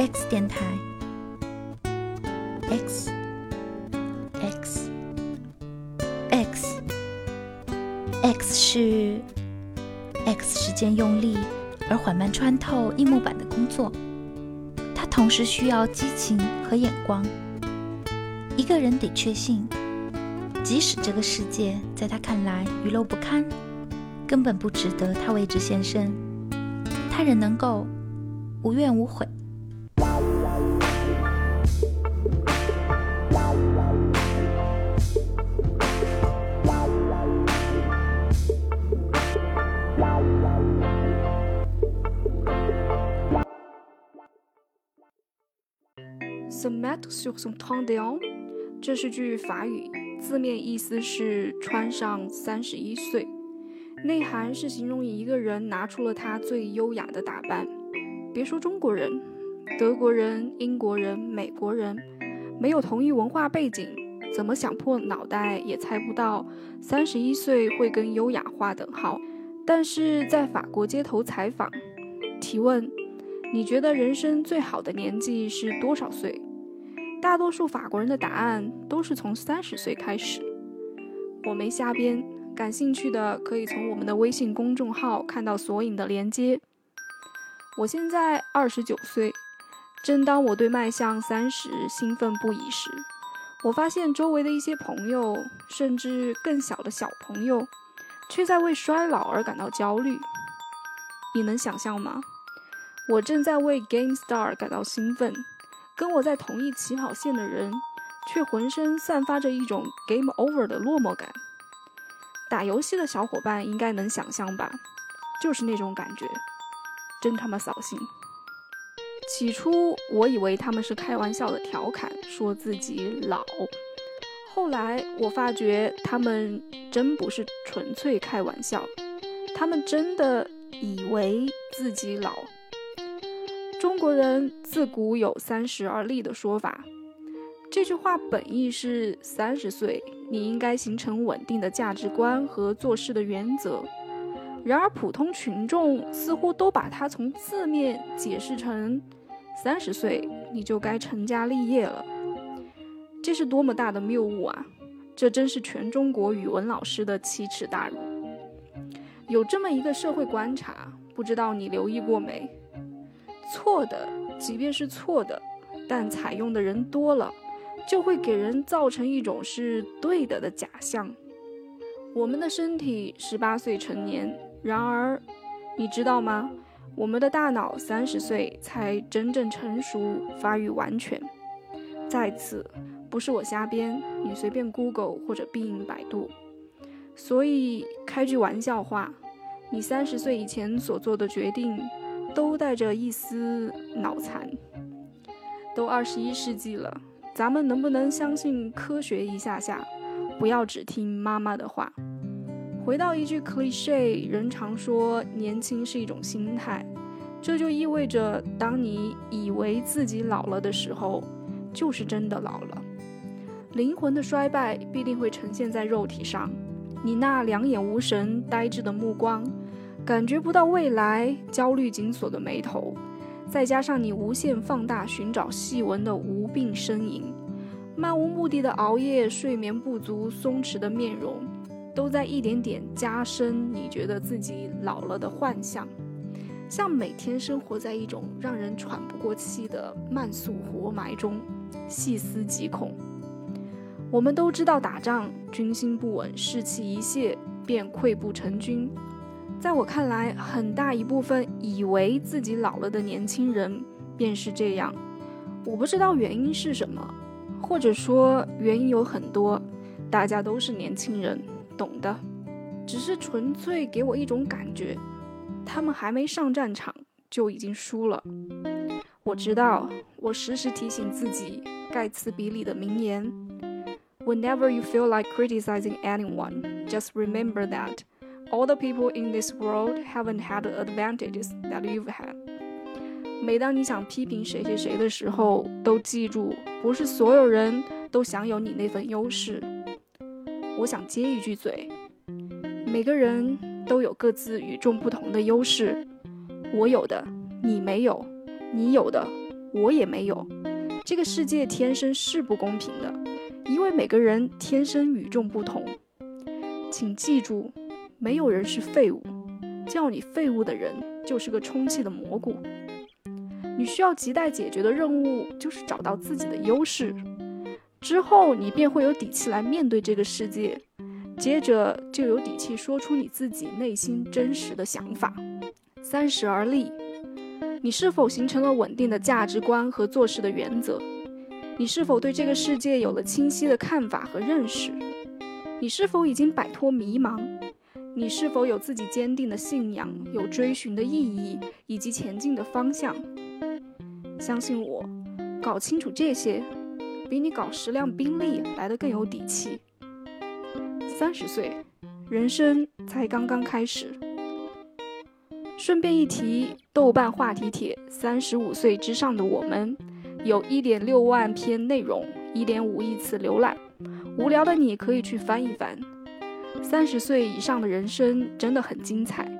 X 电台，X X X X 是 X 时间用力而缓慢穿透硬木板的工作，它同时需要激情和眼光。一个人得确信，即使这个世界在他看来愚陋不堪，根本不值得他为之献身，他仍能够无怨无悔。Sur son trente-et-un，这是句法语，字面意思是穿上三十一岁，内涵是形容一个人拿出了他最优雅的打扮。别说中国人，德国人、英国人、美国人，没有同一文化背景，怎么想破脑袋也猜不到三十一岁会跟优雅划等号。但是在法国街头采访，提问。你觉得人生最好的年纪是多少岁？大多数法国人的答案都是从三十岁开始。我没瞎编，感兴趣的可以从我们的微信公众号看到索引的连接。我现在二十九岁，正当我对迈向三十兴奋不已时，我发现周围的一些朋友，甚至更小的小朋友，却在为衰老而感到焦虑。你能想象吗？我正在为 Game Star 感到兴奋，跟我在同一起跑线的人，却浑身散发着一种 Game Over 的落寞感。打游戏的小伙伴应该能想象吧，就是那种感觉，真他妈扫兴。起初我以为他们是开玩笑的调侃，说自己老，后来我发觉他们真不是纯粹开玩笑，他们真的以为自己老。中国人自古有“三十而立”的说法，这句话本意是三十岁你应该形成稳定的价值观和做事的原则。然而，普通群众似乎都把它从字面解释成三十岁你就该成家立业了。这是多么大的谬误啊！这真是全中国语文老师的奇耻大辱。有这么一个社会观察，不知道你留意过没？错的，即便是错的，但采用的人多了，就会给人造成一种是对的的假象。我们的身体十八岁成年，然而，你知道吗？我们的大脑三十岁才真正成熟、发育完全。在此，不是我瞎编，你随便 Google 或者必应百度。所以，开句玩笑话，你三十岁以前所做的决定。都带着一丝脑残。都二十一世纪了，咱们能不能相信科学一下下，不要只听妈妈的话？回到一句 cliche，人常说年轻是一种心态，这就意味着当你以为自己老了的时候，就是真的老了。灵魂的衰败必定会呈现在肉体上，你那两眼无神、呆滞的目光。感觉不到未来，焦虑紧锁的眉头，再加上你无限放大寻找细纹的无病呻吟，漫无目的的熬夜、睡眠不足、松弛的面容，都在一点点加深你觉得自己老了的幻象，像每天生活在一种让人喘不过气的慢速活埋中，细思极恐。我们都知道打仗，军心不稳，士气一泄便溃不成军。在我看来，很大一部分以为自己老了的年轻人便是这样。我不知道原因是什么，或者说原因有很多。大家都是年轻人，懂的。只是纯粹给我一种感觉，他们还没上战场就已经输了。我知道，我时时提醒自己盖茨比里的名言：Whenever you feel like criticizing anyone, just remember that. All the people in this world haven't had the advantages that you've had。每当你想批评谁谁谁的时候，都记住，不是所有人都享有你那份优势。我想接一句嘴，每个人都有各自与众不同的优势。我有的，你没有；你有的，我也没有。这个世界天生是不公平的，因为每个人天生与众不同。请记住，没有人是废物，叫你废物的人就是个充气的蘑菇。你需要亟待解决的任务就是找到自己的优势，之后你便会有底气来面对这个世界，接着就有底气说出你自己内心真实的想法。三十而立，你是否形成了稳定的价值观和做事的原则？你是否对这个世界有了清晰的看法和认识？你是否已经摆脱迷茫？你是否有自己坚定的信仰、有追寻的意义以及前进的方向？相信我，搞清楚这些，比你搞十辆宾利来的更有底气。三十岁，人生才刚刚开始。顺便一提，豆瓣话题帖“三十五岁之上的我们”有一点六万篇内容，一点五亿次浏览。无聊的你可以去翻一翻，三十岁以上的人生真的很精彩。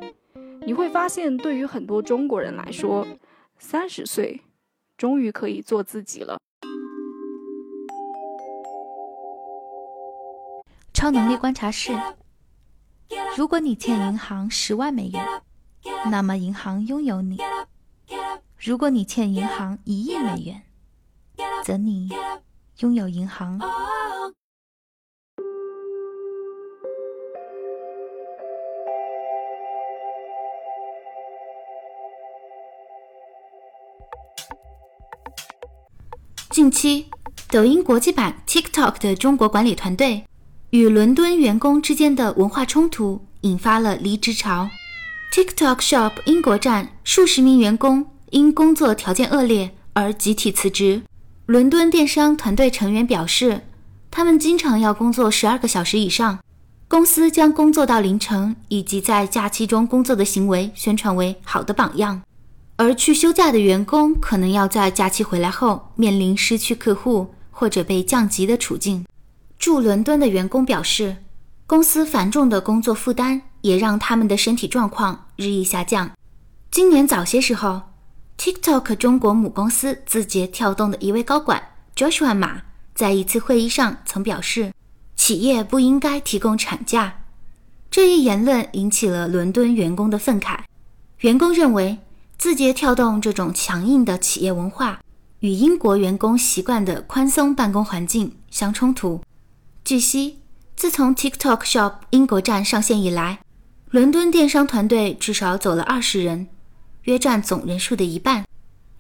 你会发现，对于很多中国人来说，三十岁终于可以做自己了。超能力观察室：如果你欠银行十万美元，那么银行拥有你；如果你欠银行一亿美元，则你拥有银行。近期，抖音国际版 TikTok 的中国管理团队与伦敦员工之间的文化冲突引发了离职潮。TikTok Shop 英国站数十名员工因工作条件恶劣而集体辞职。伦敦电商团队成员表示，他们经常要工作十二个小时以上，公司将工作到凌晨以及在假期中工作的行为宣传为好的榜样。而去休假的员工可能要在假期回来后面临失去客户或者被降级的处境。驻伦敦的员工表示，公司繁重的工作负担也让他们的身体状况日益下降。今年早些时候，TikTok 中国母公司字节跳动的一位高管 Joshua 马在一次会议上曾表示，企业不应该提供产假。这一言论引起了伦敦员工的愤慨。员工认为。字节跳动这种强硬的企业文化与英国员工习惯的宽松办公环境相冲突。据悉，自从 TikTok Shop 英国站上线以来，伦敦电商团队至少走了二十人，约占总人数的一半。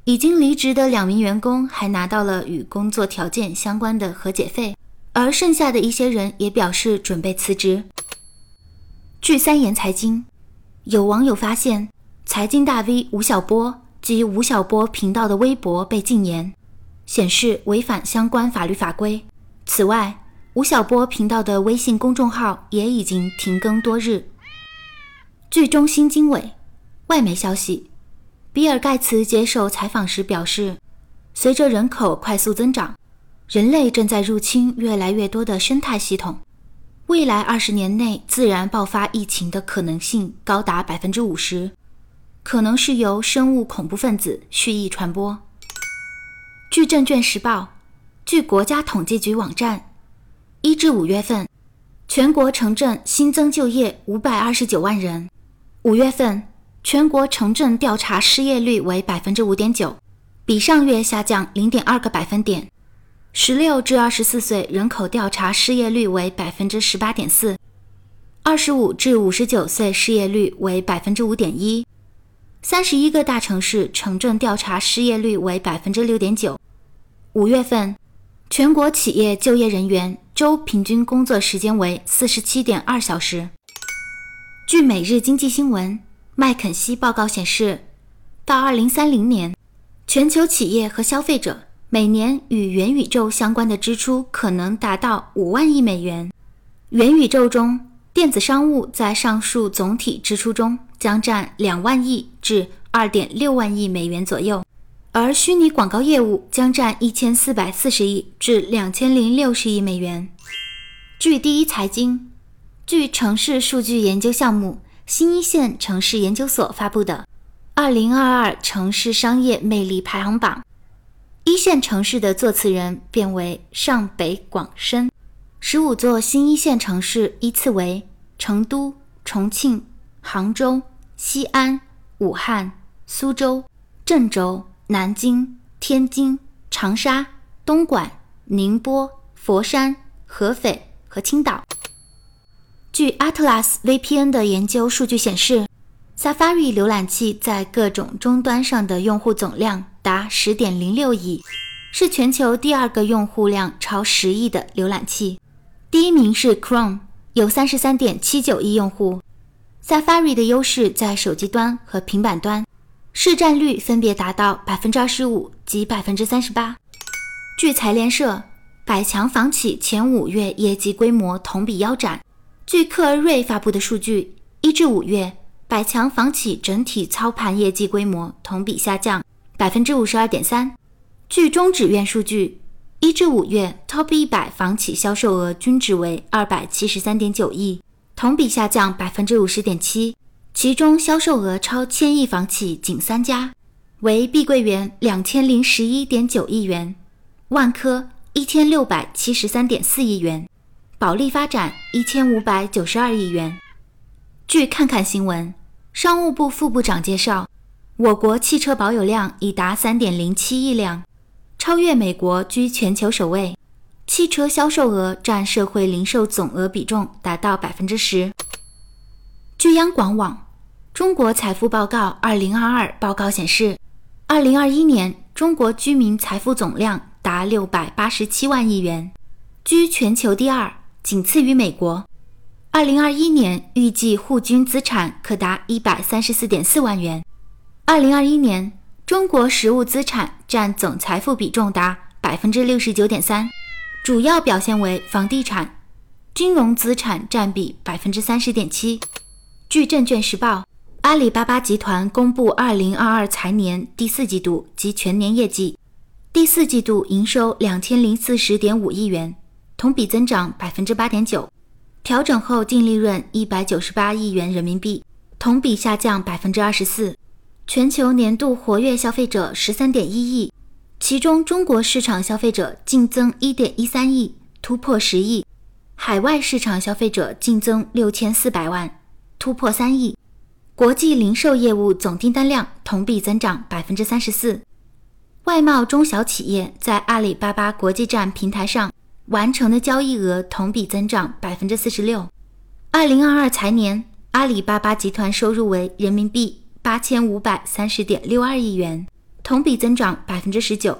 已经离职的两名员工还拿到了与工作条件相关的和解费，而剩下的一些人也表示准备辞职。据三言财经，有网友发现。财经大 V 吴晓波及吴晓波频道的微博被禁言，显示违反相关法律法规。此外，吴晓波频道的微信公众号也已经停更多日。据中新经纬外媒消息，比尔盖茨接受采访时表示，随着人口快速增长，人类正在入侵越来越多的生态系统，未来二十年内自然爆发疫情的可能性高达百分之五十。可能是由生物恐怖分子蓄意传播。据证券时报，据国家统计局网站，一至五月份，全国城镇新增就业五百二十九万人。五月份，全国城镇调查失业率为百分之五点九，比上月下降零点二个百分点。十六至二十四岁人口调查失业率为百分之十八点四，二十五至五十九岁失业率为百分之五点一。三十一个大城市城镇调查失业率为百分之六点九。五月份，全国企业就业人员周平均工作时间为四十七点二小时。据《每日经济新闻》麦肯锡报告显示，到二零三零年，全球企业和消费者每年与元宇宙相关的支出可能达到五万亿美元。元宇宙中，电子商务在上述总体支出中。将占两万亿至二点六万亿美元左右，而虚拟广告业务将占一千四百四十亿至两千零六十亿美元。据第一财经，据城市数据研究项目新一线城市研究所发布的《二零二二城市商业魅力排行榜》，一线城市的作词人变为上北广深，十五座新一线城市依次为成都、重庆、杭州、西安、武汉、苏州、郑州、南京、天津、长沙、东莞、宁波、佛山、合肥和青岛。据 Atlas VPN 的研究数据显示，Safari 浏览器在各种终端上的用户总量达十点零六亿，是全球第二个用户量超十亿的浏览器。第一名是 Chrome，有三十三点七九亿用户。Safari 的优势在手机端和平板端，市占率分别达到百分之二十五及百分之三十八。据财联社，百强房企前五月业绩规模同比腰斩。据克而瑞发布的数据，一至五月，百强房企整体操盘业绩规模同比下降百分之五十二点三。据中指院数据，一至五月 Top 一百房企销售额均值为二百七十三点九亿，同比下降百分之五十点七。其中销售额超千亿房企仅三家，为碧桂园两千零十一点九亿元，万科一千六百七十三点四亿元。保利发展一千五百九十二亿元。据看看新闻，商务部副部长介绍，我国汽车保有量已达三点零七亿辆，超越美国，居全球首位。汽车销售额占社会零售总额比重达到百分之十。据央广网，中国财富报告二零二二报告显示，二零二一年中国居民财富总量达六百八十七万亿元，居全球第二。仅次于美国。二零二一年预计户均资产可达一百三十四点四万元。二零二一年，中国实物资产占总财富比重达百分之六十九点三，主要表现为房地产、金融资产占比百分之三十点七。据证券时报，阿里巴巴集团公布二零二二财年第四季度及全年业绩，第四季度营收两千零四十点五亿元。同比增长百分之八点九，调整后净利润一百九十八亿元人民币，同比下降百分之二十四。全球年度活跃消费者十三点一亿，其中中国市场消费者净增一点一三亿，突破十亿；海外市场消费者净增六千四百万，突破三亿。国际零售业务总订单量同比增长百分之三十四。外贸中小企业在阿里巴巴国际站平台上。完成的交易额同比增长百分之四十六。二零二二财年，阿里巴巴集团收入为人民币八千五百三十点六二亿元，同比增长百分之十九。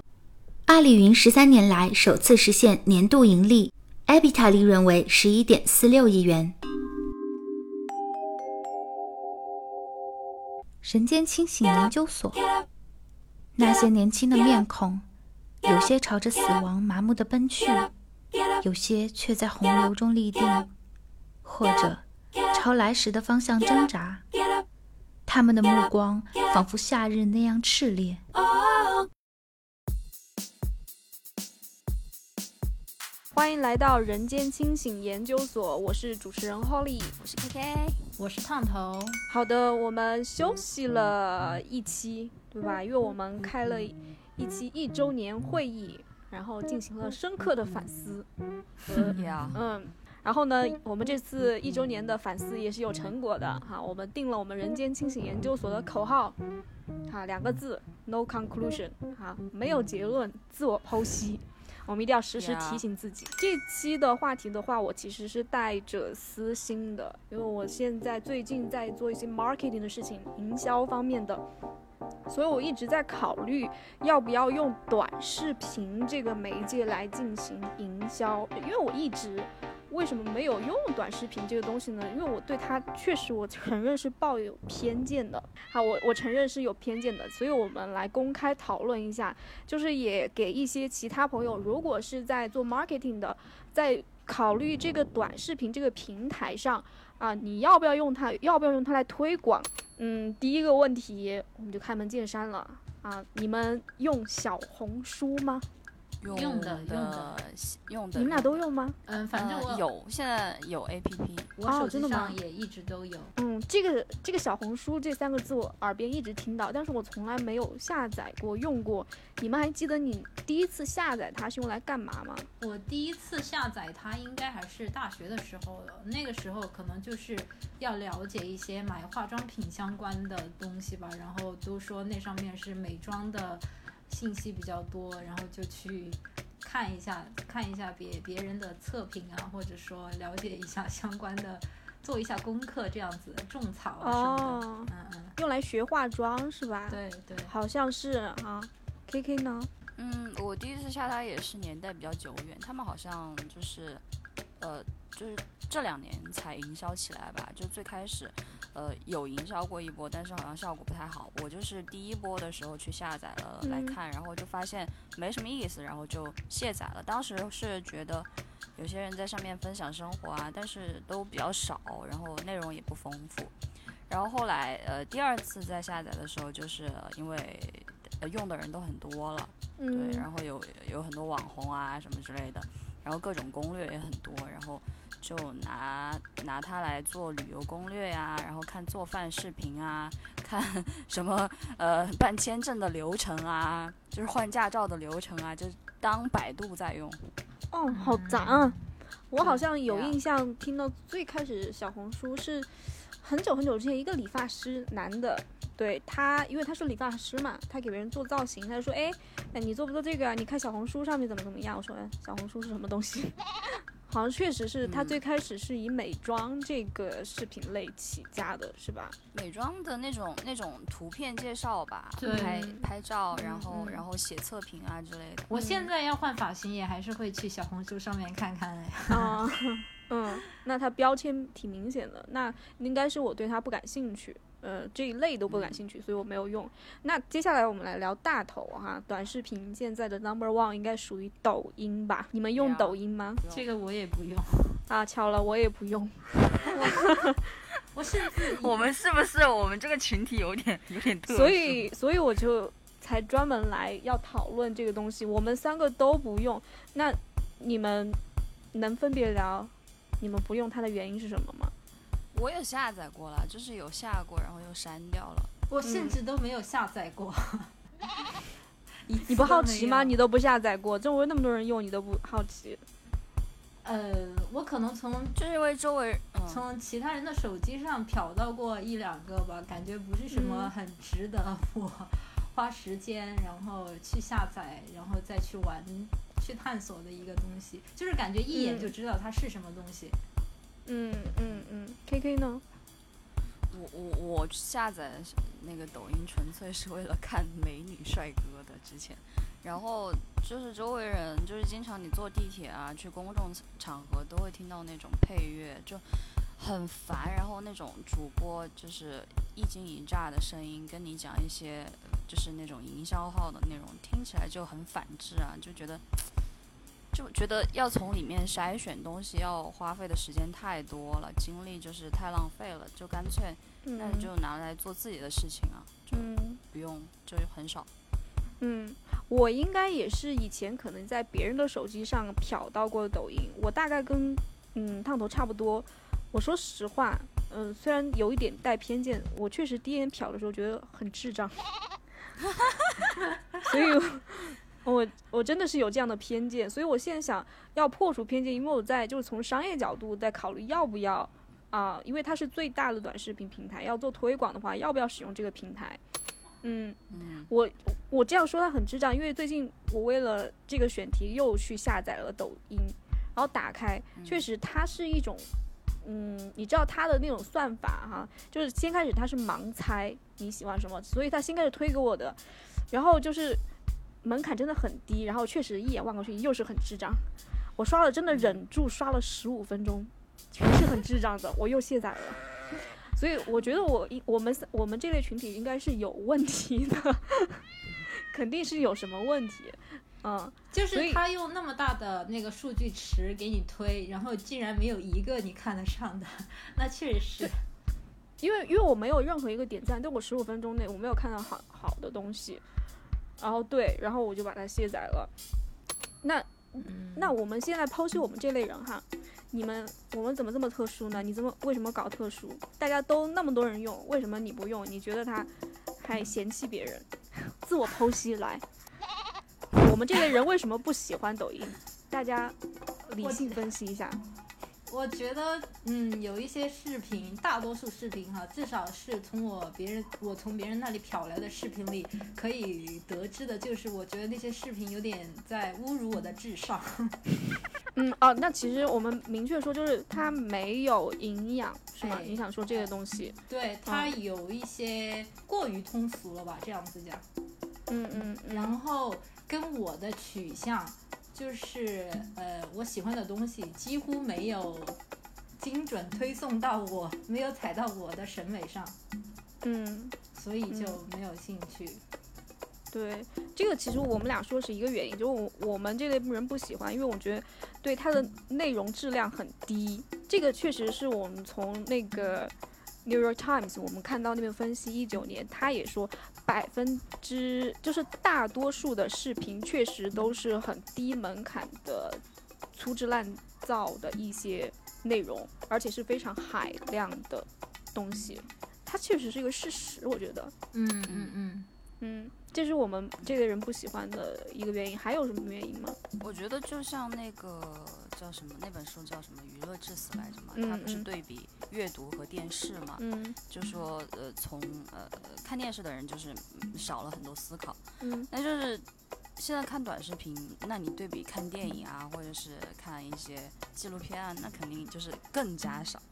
阿里云十三年来首次实现年度盈利，EBITA 利润为十一点四六亿元。人间清醒研究所，那些年轻的面孔，有些朝着死亡麻木的奔去。有些却在洪流中立定，或者朝来时的方向挣扎。他们的目光仿佛夏日那样炽烈。欢迎来到人间清醒研究所，我是主持人 Holly，我是 KK，我是烫头。好的，我们休息了一期，对吧？因为我们开了一期一周年会议。然后进行了深刻的反思，嗯，然后呢，我们这次一周年的反思也是有成果的哈。我们定了我们人间清醒研究所的口号，哈，两个字，no conclusion，哈，没有结论，自我剖析。我们一定要时时提醒自己。这期的话题的话，我其实是带着私心的，因为我现在最近在做一些 marketing 的事情，营销方面的。所以我一直在考虑要不要用短视频这个媒介来进行营销，因为我一直为什么没有用短视频这个东西呢？因为我对它确实我承认是抱有偏见的。好，我我承认是有偏见的，所以我们来公开讨论一下，就是也给一些其他朋友，如果是在做 marketing 的，在考虑这个短视频这个平台上啊，你要不要用它？要不要用它来推广？嗯，第一个问题我们就开门见山了啊！你们用小红书吗？用的用的用的。你们俩都用吗？嗯，反正我有，现在有 A P P。我手机上也一直都有。嗯，这个这个小红书这三个字我耳边一直听到，但是我从来没有下载过用过。你们还记得你第一次下载它是用来干嘛吗？我第一次下载它应该还是大学的时候了，那个时候可能就是要了解一些买化妆品相关的东西吧，然后都说那上面是美妆的信息比较多，然后就去。看一下，看一下别别人的测评啊，或者说了解一下相关的，做一下功课，这样子种草啊什么的，嗯嗯，用来学化妆是吧？对对，好像是啊。K K 呢？嗯，我第一次下它也是年代比较久远，他们好像就是，呃，就是这两年才营销起来吧，就最开始。呃，有营销过一波，但是好像效果不太好。我就是第一波的时候去下载了来看，然后就发现没什么意思，然后就卸载了。当时是觉得有些人在上面分享生活啊，但是都比较少，然后内容也不丰富。然后后来呃第二次再下载的时候，就是因为用的人都很多了，对，然后有有很多网红啊什么之类的，然后各种攻略也很多，然后。就拿拿它来做旅游攻略呀，然后看做饭视频啊，看 什么呃办签证的流程啊，就是换驾照的流程啊，就当百度在用。哦，好杂啊！我好像有印象，听到最开始小红书是很久很久之前，一个理发师男的，对他，因为他是理发师嘛，他给别人做造型，他就说，哎，你做不做这个啊？你看小红书上面怎么怎么样？我说，哎，小红书是什么东西？好像确实是他最开始是以美妆这个视频类起家的，是吧？美妆的那种那种图片介绍吧，拍拍照，然后然后写测评啊之类的。我现在要换发型，也还是会去小红书上面看看哎。啊，嗯，那他标签挺明显的，那应该是我对他不感兴趣。呃，这一类都不感兴趣，所以我没有用。那接下来我们来聊大头哈，短视频现在的 number one 应该属于抖音吧？你们用抖音吗？这个我也不用 啊，巧了，我也不用。我 甚至我们是不是我们这个群体有点有点特？所以所以我就才专门来要讨论这个东西。我们三个都不用，那你们能分别聊你们不用它的原因是什么吗？我也下载过了，就是有下过，然后又删掉了。我甚至都没有下载过。你不好奇吗？你都不下载过，周围那么多人用，你都不好奇？呃，我可能从就是因为周围从其他人的手机上瞟到过一两个吧，感觉不是什么很值得我花时间然后去下载，然后再去玩、去探索的一个东西，就是感觉一眼就知道它是什么东西。嗯嗯嗯嗯，K K 呢？我我我下载那个抖音纯粹是为了看美女帅哥的之前，然后就是周围人就是经常你坐地铁啊去公众场合都会听到那种配乐就很烦，然后那种主播就是一惊一乍的声音跟你讲一些就是那种营销号的内容，听起来就很反智啊，就觉得。就觉得要从里面筛选东西，要花费的时间太多了，精力就是太浪费了，就干脆那你就拿来做自己的事情啊，就不用就很少。嗯，我应该也是以前可能在别人的手机上瞟到过抖音，我大概跟嗯烫头差不多。我说实话，嗯，虽然有一点带偏见，我确实第一眼瞟的时候觉得很智障，所以。我我真的是有这样的偏见，所以我现在想要破除偏见，因为我在就是从商业角度在考虑要不要啊，因为它是最大的短视频平台，要做推广的话，要不要使用这个平台？嗯，我我这样说它很智障，因为最近我为了这个选题又去下载了抖音，然后打开，确实它是一种，嗯，你知道它的那种算法哈，就是先开始它是盲猜你喜欢什么，所以它先开始推给我的，然后就是。门槛真的很低，然后确实一眼望过去又是很智障。我刷了，真的忍住刷了十五分钟，全是很智障的，我又卸载了。所以我觉得我一我们我们这类群体应该是有问题的，肯定是有什么问题。嗯，就是他用那么大的那个数据池给你推，然后竟然没有一个你看得上的，那确实是。因为因为我没有任何一个点赞，在我十五分钟内我没有看到好好的东西。然后对，然后我就把它卸载了。那嗯，那我们现在剖析我们这类人哈，你们我们怎么这么特殊呢？你怎么为什么搞特殊？大家都那么多人用，为什么你不用？你觉得他还嫌弃别人？自我剖析来，我们这类人为什么不喜欢抖音？大家理性分析一下。我觉得，嗯，有一些视频，大多数视频哈，至少是从我别人我从别人那里瞟来的视频里可以得知的，就是我觉得那些视频有点在侮辱我的智商。嗯哦，那其实我们明确说，就是它没有营养，是吗？哎你想说这个东西？对，它有一些过于通俗了吧，这样子讲。嗯嗯嗯然后跟我的取向就是，呃，我喜欢的东西几乎没有精准推送到我，没有踩到我的审美上，嗯。所以就没有兴趣。对，这个其实我们俩说是一个原因，就是我我们这类人不喜欢，因为我觉得对它的内容质量很低。这个确实是我们从那个 New York Times 我们看到那边分析，一九年他也说百分之就是大多数的视频确实都是很低门槛的粗制滥造的一些内容，而且是非常海量的东西。它确实是一个事实，我觉得。嗯嗯嗯，嗯，这是我们这个人不喜欢的一个原因。还有什么原因吗？我觉得就像那个叫什么那本书叫什么《娱乐至死》来着嘛，嗯它不是嗯对比阅读和电视嘛，嗯就说呃从呃看电视的人就是嗯少了很多思考，嗯那就是现在看短视频，那你对比看电影啊，或者是看一些纪录片啊，那肯定就是更加少，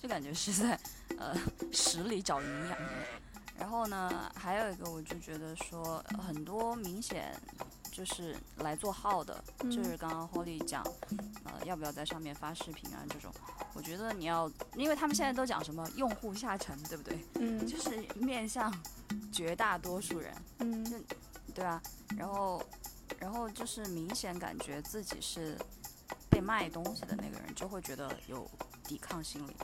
就感觉是在呃 屎里找营养。然后呢，还有一个我就觉得说呃很多明显就是来做号的，嗯就是刚刚 Holly 讲，呃要不要在上面发视频啊这种，我觉得你要，因为他们现在都讲什么用户下沉，对不对？嗯就是面向绝大多数人，嗯对啊，然后，然后就是明显感觉自己是被卖东西的那个人，就会觉得有抵抗心理，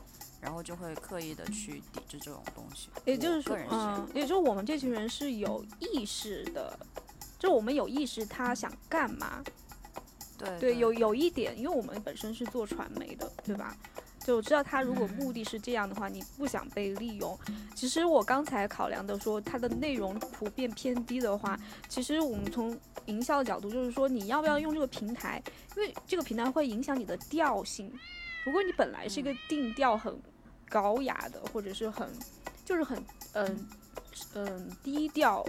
然后就会刻意的去抵制这种东西。也就是说嗯，也就是我们这群人是有意识的，就我们有意识他想干嘛。对对，有有一点，因为我们本身是做传媒的，对吧？就我知道他如果目的是这样的话，你不想被利用。其实我刚才考量的说，它的内容普遍偏低的话，其实我们从营销的角度，就是说你要不要用这个平台，因为这个平台会影响你的调性。如果你本来是一个定调很高雅的，或者是很就是很嗯嗯低调。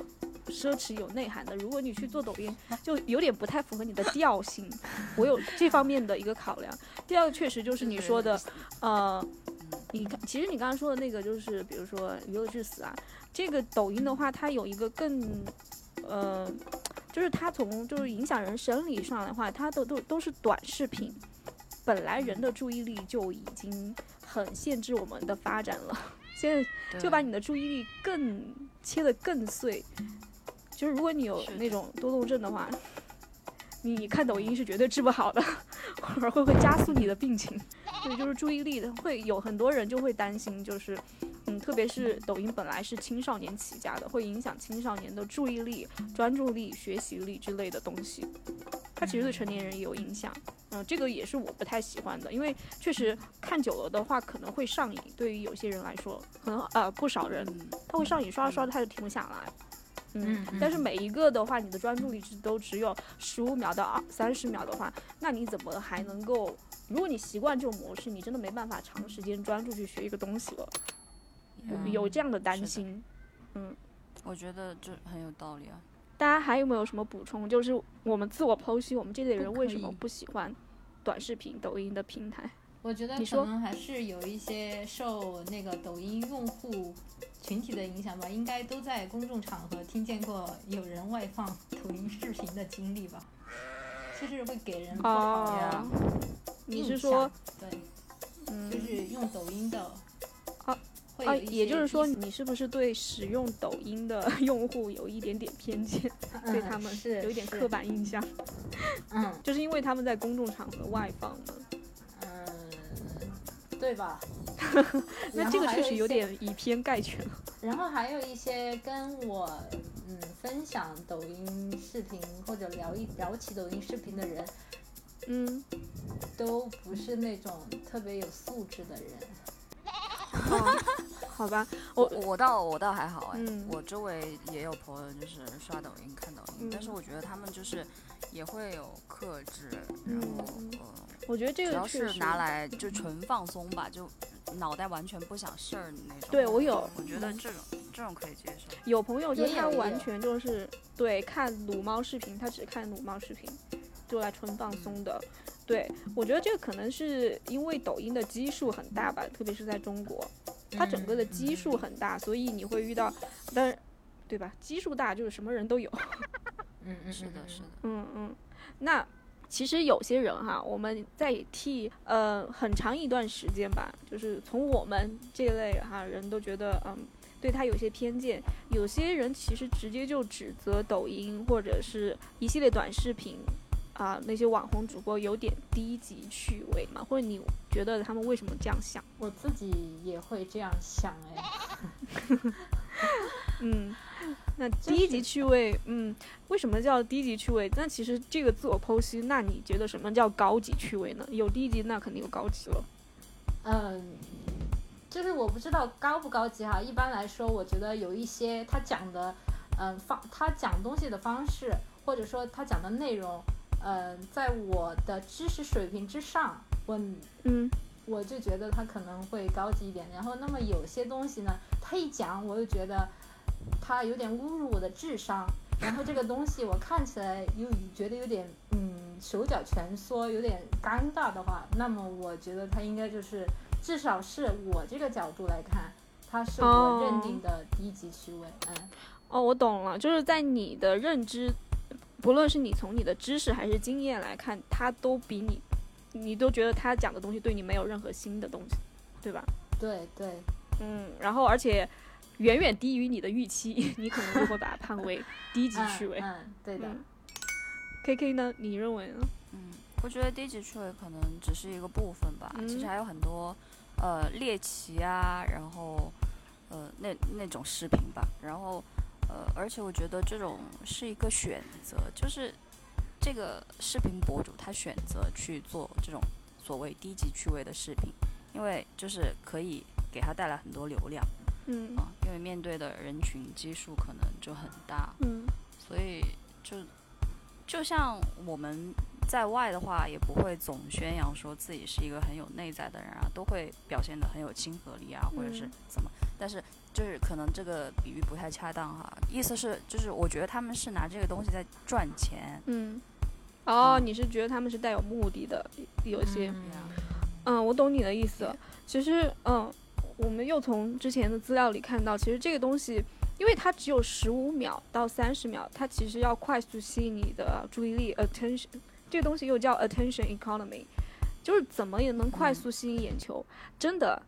奢侈有内涵的，如果你去做抖音，就有点不太符合你的调性。我有这方面的一个考量。第二个确实就是你说的，呃，你看，其实你刚刚说的那个就是，比如说娱乐至死啊，这个抖音的话，它有一个更，呃，就是它从就是影响人生理上的话，它都都都是短视频，本来人的注意力就已经很限制我们的发展了，现在就把你的注意力更切得更碎。就是如果你有那种多动症的话，你看抖音是绝对治不好的，或者会会加速你的病情。对，就是注意力的会有很多人就会担心，就是嗯，特别是抖音本来是青少年起家的，会影响青少年的注意力、专注力、学习力之类的东西。它其实对成年人也有影响。嗯，这个也是我不太喜欢的，因为确实看久了的话可能会上瘾。对于有些人来说，可能呃不少人嗯他会上瘾，刷着刷着他就停不下来。嗯嗯，但是每一个的话，你的专注力只都只有十五秒到二三十秒的话，那你怎么还能够？如果你习惯这种模式，你真的没办法长时间专注去学一个东西了。有这样的担心。嗯我觉得这很有道理啊。大家还有没有什么补充？就是我们自我剖析，我们这类人为什么不喜欢短视频、抖音的平台？我觉得你说。可能还是有一些受那个抖音用户群体的影响吧，应该都在公众场合听见过有人外放抖音视频的经历吧，就是会给人不好的呀。哦你是说，对，嗯就是用抖音的啊也就是说，你是不是对使用抖音的 用户有一点点偏见，对他们嗯是是有一点刻板印象？嗯 就是因为他们在公众场合外放嘛。嗯，对吧？那这个确实有点以偏概全。然后还有一些跟我嗯分享抖音视频或者聊一聊起抖音视频的人，嗯，都不是那种特别有素质的人。哦，好吧，我我我倒我倒还好哎，嗯我周围也有朋友就是刷抖音看抖音，嗯但是我觉得他们就是也会有克制，嗯然后我觉得这个主要是拿来就纯放松吧，就脑袋完全不想事儿的那种。对我有我觉得嗯这种这种可以接受。有朋友就他完全就是对看撸猫视频，他只看撸猫视频，就来纯放松的。对我觉得这个可能是因为抖音的基数很大吧，特别是在中国，它整个的基数很大，所以你会遇到，但对吧？基数大就是什么人都有。嗯嗯，是的，是的。嗯嗯，那其实有些人哈，我们在替呃很长一段时间吧，就是从我们这类哈人都觉得嗯对他有些偏见，有些人其实直接就指责抖音或者是一系列短视频啊、那些网红主播有点低级趣味嘛，或者你觉得他们为什么这样想？我自己也会这样想哎。嗯，那低级趣味，嗯，为什么叫低级趣味？那其实这个自我剖析，那你觉得什么叫高级趣味呢？有低级，那肯定有高级了。嗯，就是我不知道高不高级哈。一般来说，我觉得有一些他讲的，嗯，方他讲东西的方式，或者说他讲的内容，嗯，在我的知识水平之上，我嗯我就觉得他可能会高级一点。然后，那么有些东西呢，他一讲，我就觉得他有点侮辱我的智商。然后这个东西我看起来又觉得有点嗯手脚蜷缩，有点尴尬的话，那么我觉得他应该就是至少是我这个角度来看，他是我认定的低级趣味。嗯哦，我懂了，就是在你的认知，不论是你从你的知识还是经验来看，他都比你，你都觉得他讲的东西对你没有任何新的东西，对吧？对对，嗯，然后而且远远低于你的预期，你可能就会把它判为 低级趣味。嗯，嗯对的。嗯 K K 呢？你认为呢？嗯，我觉得低级趣味可能只是一个部分吧，其实嗯还有很多，呃，猎奇啊，然后，呃，那那种视频吧，然后，呃，而且我觉得这种是一个选择，就是这个视频博主他选择去做这种所谓低级趣味的视频，因为就是可以给他带来很多流量嗯啊，因为面对的人群基数可能就很大，嗯所以就就像我们在外的话，也不会总宣扬说自己是一个很有内在的人啊，都会表现得很有亲和力啊，或者是嗯怎么。但是就是可能这个比喻不太恰当哈，意思是就是我觉得他们是拿这个东西在赚钱。嗯。哦，你是觉得他们是带有目的的，有些。嗯嗯，我懂你的意思。其实，嗯，我们又从之前的资料里看到，其实这个东西，因为它只有十五秒到三十秒，它其实要快速吸引你的注意力 （attention）。这个东西又叫 attention economy，就是怎么也能快速吸引眼球。真的，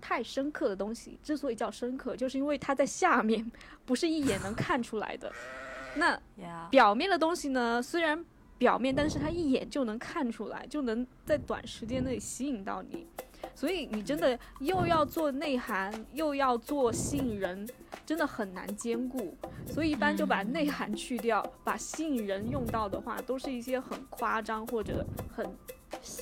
太深刻的东西之所以叫深刻，就是因为它在下面，不是一眼能看出来的。那，表面的东西呢，虽然表面，但是它一眼就能看出来，就能在短时间内吸引到你。所以你真的又要做内涵，又要做吸引人，真的很难兼顾。所以一般就把内涵去掉，把吸引人用到的话，都是一些很夸张或者很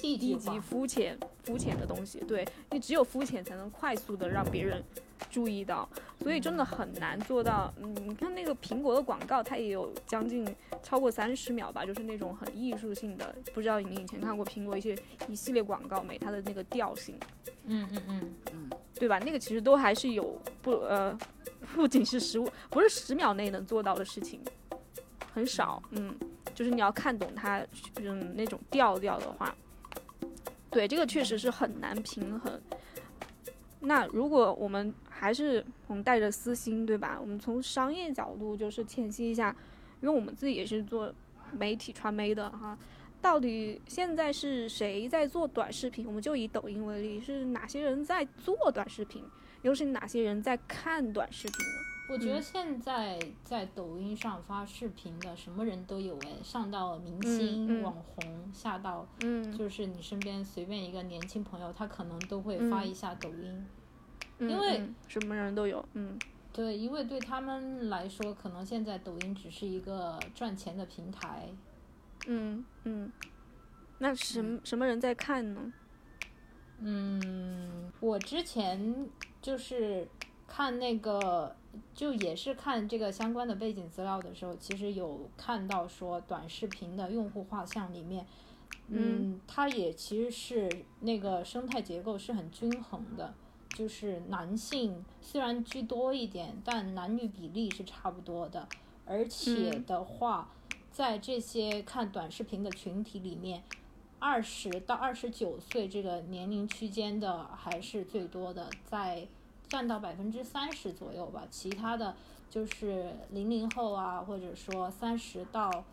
低级、化。肤浅、肤浅的东西。对你只有肤浅才能快速的让别人注意到，所以真的很难做到。嗯，你看那个苹果的广告，它也有将近超过三十秒吧，就是那种很艺术性的。不知道你以前看过苹果一些一系列广告没？它的那个调性，嗯嗯嗯，嗯，对吧？那个其实都还是有不呃，不仅是十五，不是十秒内能做到的事情，很少。嗯，就是你要看懂它嗯那种调调的话，对这个确实是很难平衡。那如果我们还是我们带着私心，对吧？我们从商业角度就是浅析一下，因为我们自己也是做媒体传媒的哈，到底现在是谁在做短视频？我们就以抖音为例，是哪些人在做短视频，又是哪些人在看短视频呢？我觉得嗯现在在抖音上发视频的什么人都有哎，上到明星、嗯嗯网红，下到嗯，就是你身边随便一个年轻朋友，他可能都会发嗯一下抖音。嗯因为嗯什么人都有，嗯对，因为对他们来说，可能现在抖音只是一个赚钱的平台。嗯嗯那什么什么人在看呢？嗯，我之前就是看那个，就也是看这个相关的背景资料的时候，其实有看到说短视频的用户画像里面，嗯，它也其实是那个生态结构是很均衡的，就是男性虽然居多一点，但男女比例是差不多的，而且的话，在这些看短视频的群体里面。二十到二十九岁这个年龄区间的还是最多的，在占到百分之三十左右吧。其他的就是零零后啊，或者说三十到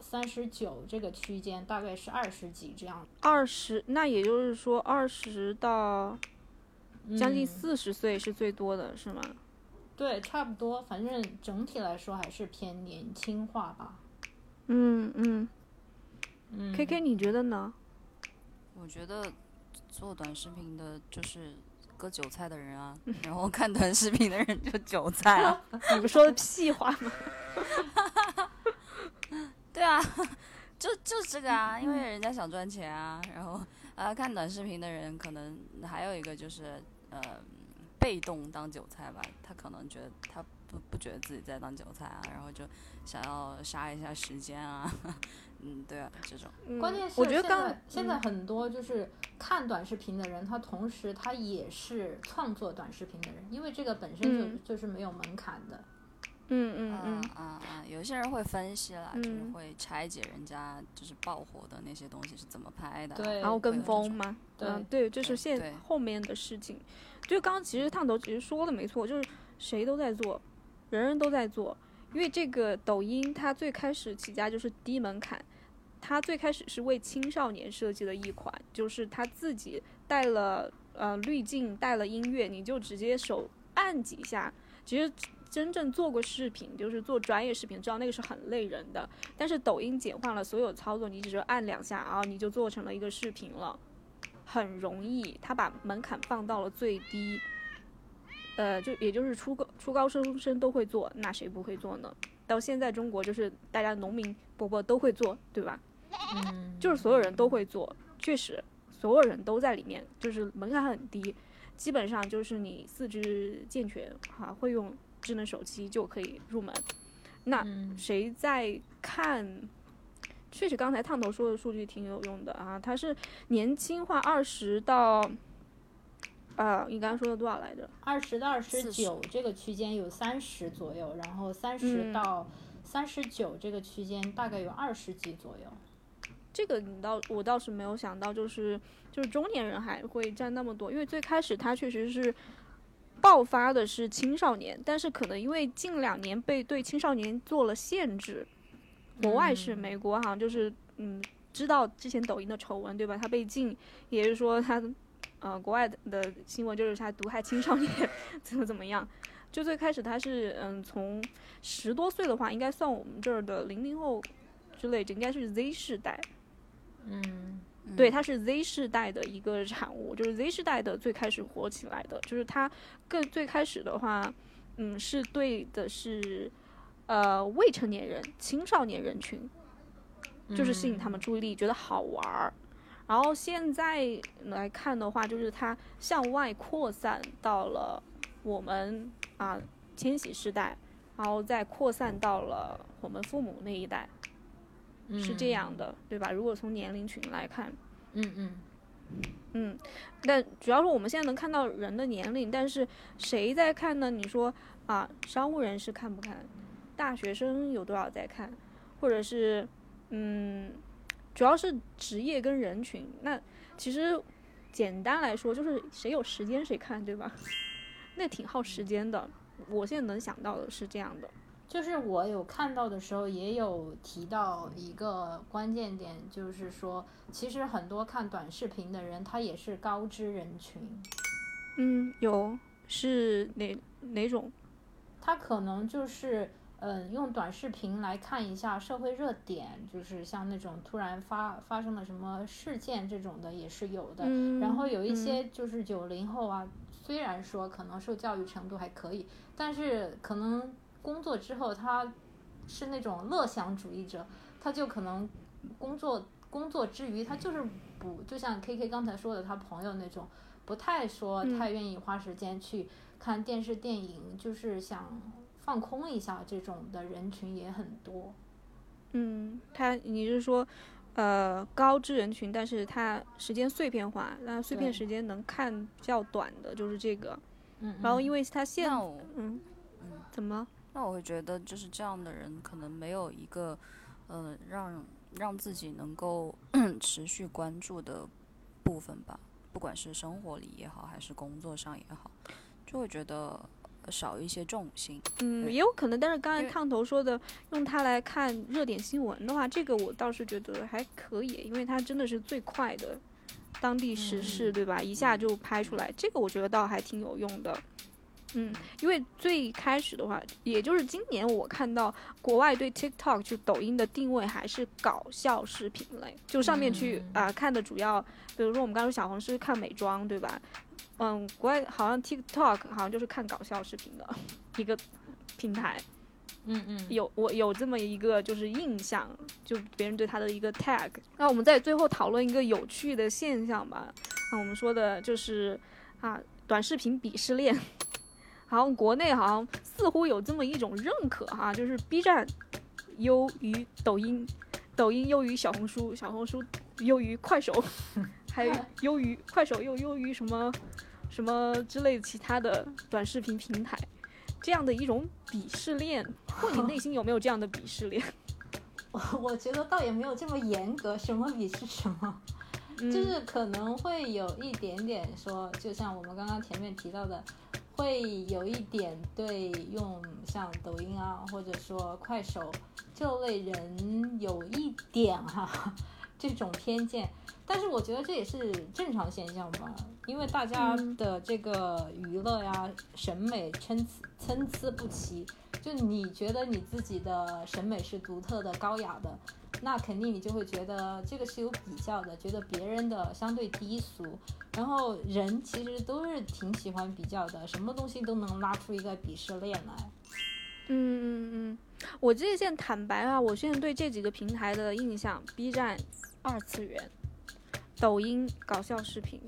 三十九这个区间，大概是二十几这样。二十，那也就是说二十到将近四十岁是最多的，是吗？对，差不多。反正整体来说还是偏年轻化吧。嗯嗯。K K，你觉得呢？我觉得做短视频的就是割韭菜的人啊，然后看短视频的人就韭菜啊。你们说的屁话吗？对啊，就就这个啊，因为人家想赚钱啊。然后啊，看短视频的人可能还有一个就是呃，被动当韭菜吧。他可能觉得他不不觉得自己在当韭菜啊，然后就想要杀一下时间啊。嗯，对啊，这种关键是我觉得刚现在很多就是看短视频的人，他同时他也是创作短视频的人，因为这个本身就就是没有门槛的。嗯嗯嗯嗯嗯，有些人会分析啦，就是会拆解人家就是爆火的那些东西是怎么拍的，对，然后跟风嘛，对对，这是现后面的事情。就刚刚其实烫头其实说的没错，就是谁都在做，人人都在做。因为这个抖音，它最开始起家就是低门槛，它最开始是为青少年设计的一款，就是它自己带了呃滤镜，带了音乐，你就直接手按几下。其实真正做过视频，就是做专业视频，知道那个是很累人的。但是抖音简化了所有操作，你只是按两下啊，你就做成了一个视频了，很容易。它把门槛放到了最低。呃，就也就是初高初高中生都会做，那谁不会做呢？到现在中国就是大家农民伯伯都会做，对吧？嗯，就是所有人都会做，确实所有人都在里面，就是门槛很低，基本上就是你四肢健全哈，会用智能手机就可以入门。那谁在看？确实刚才烫头说的数据挺有用的啊，它是年轻化二十到。呃，你刚刚说的多少来着？二十到二十九这个区间有三十左右，然后三十到三十九这个区间大概有二十几左右。这个你倒我倒是没有想到，就是就是中年人还会占那么多，因为最开始他确实是爆发的是青少年，但是可能因为近两年被对青少年做了限制，国外是美国好像就是嗯知道之前抖音的丑闻对吧？他被禁，也就是说他。呃，国外的的新闻就是他毒害青少年，怎么怎么样？就最开始他是嗯，从十多岁的话，应该算我们这儿的零零后之类，应该是 Z 世代。嗯，对，它是 Z 世代的一个产物，就是 Z 世代的最开始火起来的，就是它更最开始的话，嗯，是对的是呃未成年人、青少年人群，就是吸引他们注意力，觉得好玩儿。然后现在来看的话，就是它向外扩散到了我们啊千禧世代，然后再扩散到了我们父母那一代，是这样的，对吧？如果从年龄群来看，嗯嗯嗯，但主要是我们现在能看到人的年龄，但是谁在看呢？你说啊，商务人士看不看？大学生有多少在看？或者是嗯？主要是职业跟人群，那其实简单来说就是谁有时间谁看，对吧？那挺耗时间的。我现在能想到的是这样的，就是我有看到的时候也有提到一个关键点，就是说其实很多看短视频的人他也是高知人群。嗯，有是哪哪种？他可能就是。嗯，用短视频来看一下社会热点，就是像那种突然发发生了什么事件这种的也是有的。然后有一些就是九零后啊，虽然说可能受教育程度还可以，但是可能工作之后他是那种乐享主义者，他就可能工作工作之余，他就是不就像 K K 刚才说的，他朋友那种不太说嗯太愿意花时间去看电视电影，就是想放空一下这种的人群也很多。嗯，他你是说，呃，高知人群，但是他时间碎片化，那碎片时间能看较短的，就是这个。嗯，然后因为为他现嗯怎么了？那我会觉得，就是这样的人可能没有一个，呃，让让自己能够 持续关注的部分吧，不管是生活里也好，还是工作上也好，就会觉得呃少一些重心。嗯，也有可能，但是刚才烫头说的，用它来看热点新闻的话，这个我倒是觉得还可以，因为它真的是最快的当地时事，嗯对吧？一下就拍出来，这个我觉得倒还挺有用的。嗯，因为最开始的话，也就是今年我看到国外对 TikTok 就抖音的定位还是搞笑视频类，就上面去嗯啊、看的主要，比如说我们刚刚说小红书看美妆，对吧？嗯，国外好像 TikTok 好像就是看搞笑视频的一个平台。嗯嗯，有我有这么一个就是印象，就别人对他的一个 tag。那我们在最后讨论一个有趣的现象吧。那我们说的就是啊，短视频鄙视链，好像国内好像似乎有这么一种认可哈、就是 B 站优于抖音，抖音优于小红书，小红书优于快手，还优于快手又优于什么什么之类的其他的短视频平台。这样的一种鄙视链，或你内心有没有这样的鄙视链？我 我觉得倒也没有这么严格，什么鄙视什么。嗯就是可能会有一点点说，就像我们刚刚前面提到的，会有一点对用像抖音啊，或者说快手这类人有一点哈、这种偏见。但是我觉得这也是正常现象吧，因为大家嗯的这个娱乐呀、审美参差参差不齐。就你觉得你自己的审美是独特的、高雅的，那肯定你就会觉得这个是有比较的，觉得别人的相对低俗。然后人其实都是挺喜欢比较的，什么东西都能拉出一个鄙视链来。嗯嗯嗯，我这现在坦白啊，我现在对这几个平台的印象：B 站二次元，抖音搞笑视频，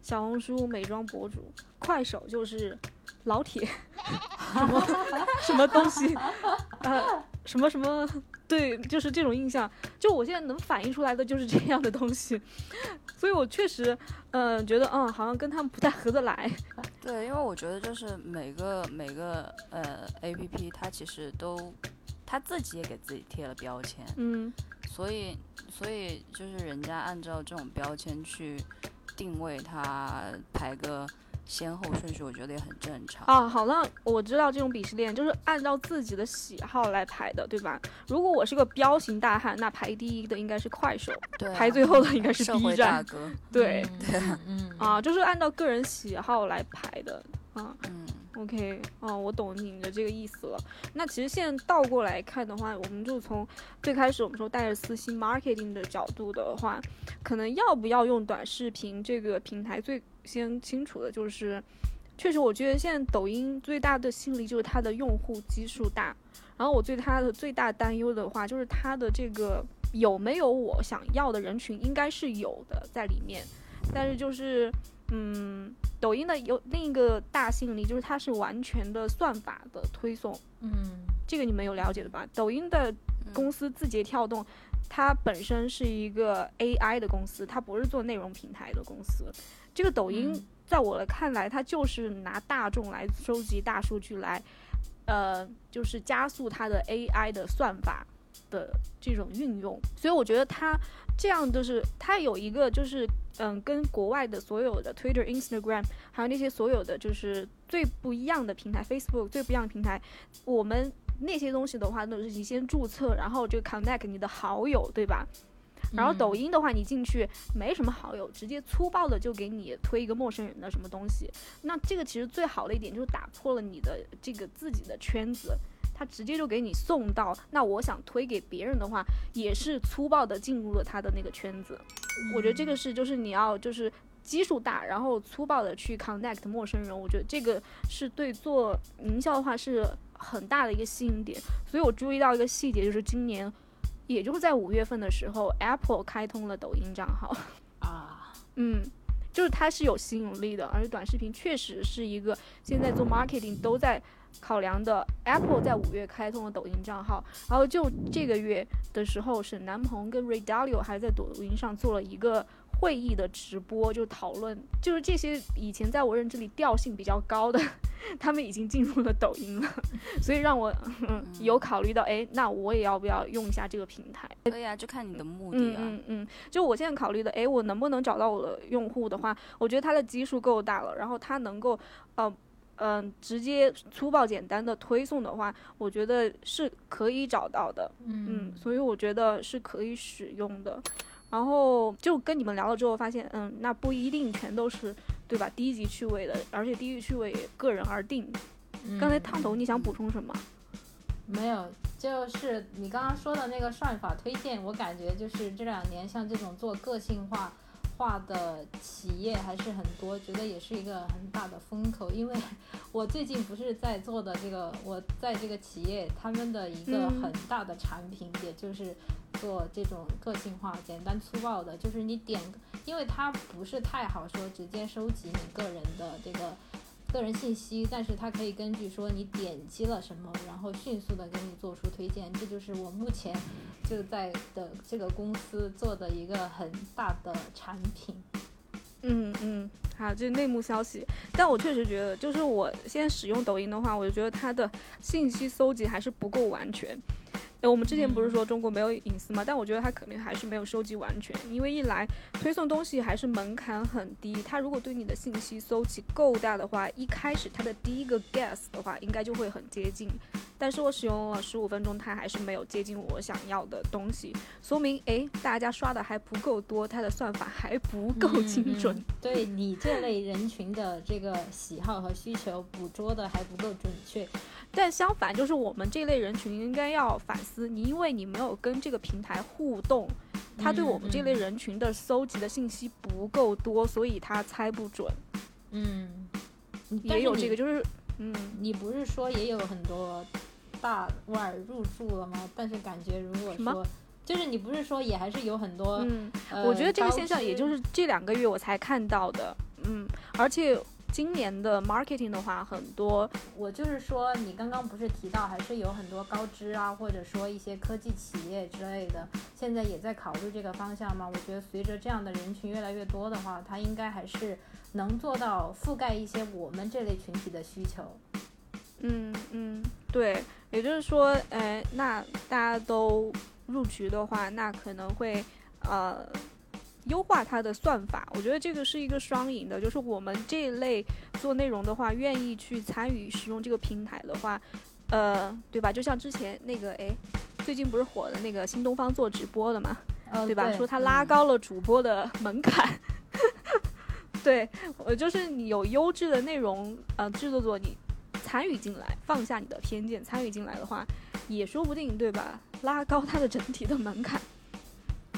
小红书美妆博主，快手就是老铁，什么 什么东西，呃，什么什么，对，就是这种印象。就我现在能反映出来的就是这样的东西，所以我确实，嗯、觉得嗯，好像跟他们不太合得来。对，因为我觉得就是每个每个呃 A P P 它其实都它自己也给自己贴了标签，嗯所以所以就是人家按照这种标签去定位它，排个先后顺序，我觉得也很正常。啊，好了，我知道这种鄙视链就是按照自己的喜好来排的，对吧？如果我是个彪形大汉，那排第一的应该是快手，对、啊，排最后的应该是 B 站。哥，对，嗯嗯啊，就是按照个人喜好来排的啊。嗯，OK，哦，我懂你的这个意思了。那其实现在倒过来看的话，我们就从最开始我们说带着私心 marketing 的角度的话，可能要不要用短视频这个平台，最先清楚的就是，确实我觉得现在抖音最大的吸引力就是它的用户基数大。然后我对它的最大担忧的话，就是它的这个有没有我想要的人群，应该是有的在里面，但是就是嗯。抖音的有另一个大吸引力，就是它是完全的算法的推送，嗯这个你们有了解的吧？抖音的公司字节跳动，它本身是一个 AI 的公司，它不是做内容平台的公司。这个抖音嗯在我的看来，它就是拿大众来收集大数据来，呃，就是加速它的 AI 的算法的这种运用。所以我觉得它这样就是它有一个就是嗯，跟国外的所有的 Twitter、Instagram，还有那些所有的就是最不一样的平台，Facebook 最不一样的平台，我们那些东西的话，都是你先注册，然后就 connect 你的好友，对吧？然后抖音的话，你进去没什么好友，直接粗暴的就给你推一个陌生人的什么东西。那这个其实最好的一点就是打破了你的这个自己的圈子，他直接就给你送到。那我想推给别人的话，也是粗暴的进入了他的那个圈子。我觉得这个是就是你要就是基数大，然后粗暴的去 connect 陌生人，我觉得这个是对做营销的话是很大的一个吸引点。所以我注意到一个细节，就是今年也就是在五月份的时候，Apple 开通了抖音账号。啊，嗯，就是它是有吸引力的，而且短视频确实是一个现在做 marketing 都在考量的。Apple 在五月开通了抖音账号，然后就这个月的时候，沈南鹏跟 Ray Dalio 还在抖音上做了一个会议的直播，就讨论，就是这些以前在我认知里调性比较高的，他们已经进入了抖音了，所以让我、嗯、有考虑到，哎，那我也要不要用一下这个平台？可以啊，就看你的目的嗯啊。嗯嗯，就我现在考虑的，诶，我能不能找到我的用户的话，我觉得它的基数够大了，然后它能够，呃，嗯、直接粗暴简单的推送的话，我觉得是可以找到的，嗯，所以我觉得是可以使用的。然后就跟你们聊了之后，发现，嗯，那不一定全都是对吧？低级趣味的，而且低级趣味也个人而定。刚才嗯烫头，你想补充什么？没有，就是你刚刚说的那个算法推荐，我感觉就是这两年像这种做个性化化的企业还是很多，觉得也是一个很大的风口。因为 我最近不是在做的这个，我在这个企业他们的一个嗯很大的产品，也就是做这种个性化、简单粗暴的，就是你点，因为它不是太好说直接收集你个人的这个。个人信息，但是它可以根据说你点击了什么，然后迅速的给你做出推荐。这就是我目前就在的这个公司做的一个很大的产品。嗯嗯，好，这是内幕消息。但我确实觉得，就是我现在使用抖音的话，我就觉得它的信息搜集还是不够完全。呃，我们之前不是说中国没有隐私嘛，但我觉得它肯定还是没有收集完全，因为一来推送东西还是门槛很低，它如果对你的信息搜集够大的话，一开始它的第一个 guess 的话，应该就会很接近。但是我使用了十五分钟，它还是没有接近我想要的东西，说明诶，大家刷的还不够多，它的算法还不够精准。对你这类人群的这个喜好和需求捕捉的还不够准确。但相反，就是我们这类人群应该要反思，你因为你没有跟这个平台互动，他对我们这类人群的搜集的信息不够多，所以他猜不准。嗯，也有这个，就是嗯，你不是说也有很多大腕儿入驻了吗？但是感觉如果说，就是你不是说也还是有很多，嗯，呃我觉得这个现象也就是这两个月我才看到的，嗯，而且今年的 marketing 的话，很多我就是说，你刚刚不是提到还是有很多高知啊，或者说一些科技企业之类的，现在也在考虑这个方向吗？我觉得随着这样的人群越来越多的话，它应该还是能做到覆盖一些我们这类群体的需求。嗯嗯，对，也就是说，呃，那大家都入局的话，那可能会呃优化它的算法。我觉得这个是一个双赢的，就是我们这一类做内容的话，愿意去参与使用这个平台的话，呃，对吧？就像之前那个，哎，最近不是火的那个新东方做直播的嘛，呃，对吧？说他嗯拉高了主播的门槛。对，我就是你有优质的内容，呃，制作者你参与进来，放下你的偏见，参与进来的话，也说不定，对吧？拉高它的整体的门槛。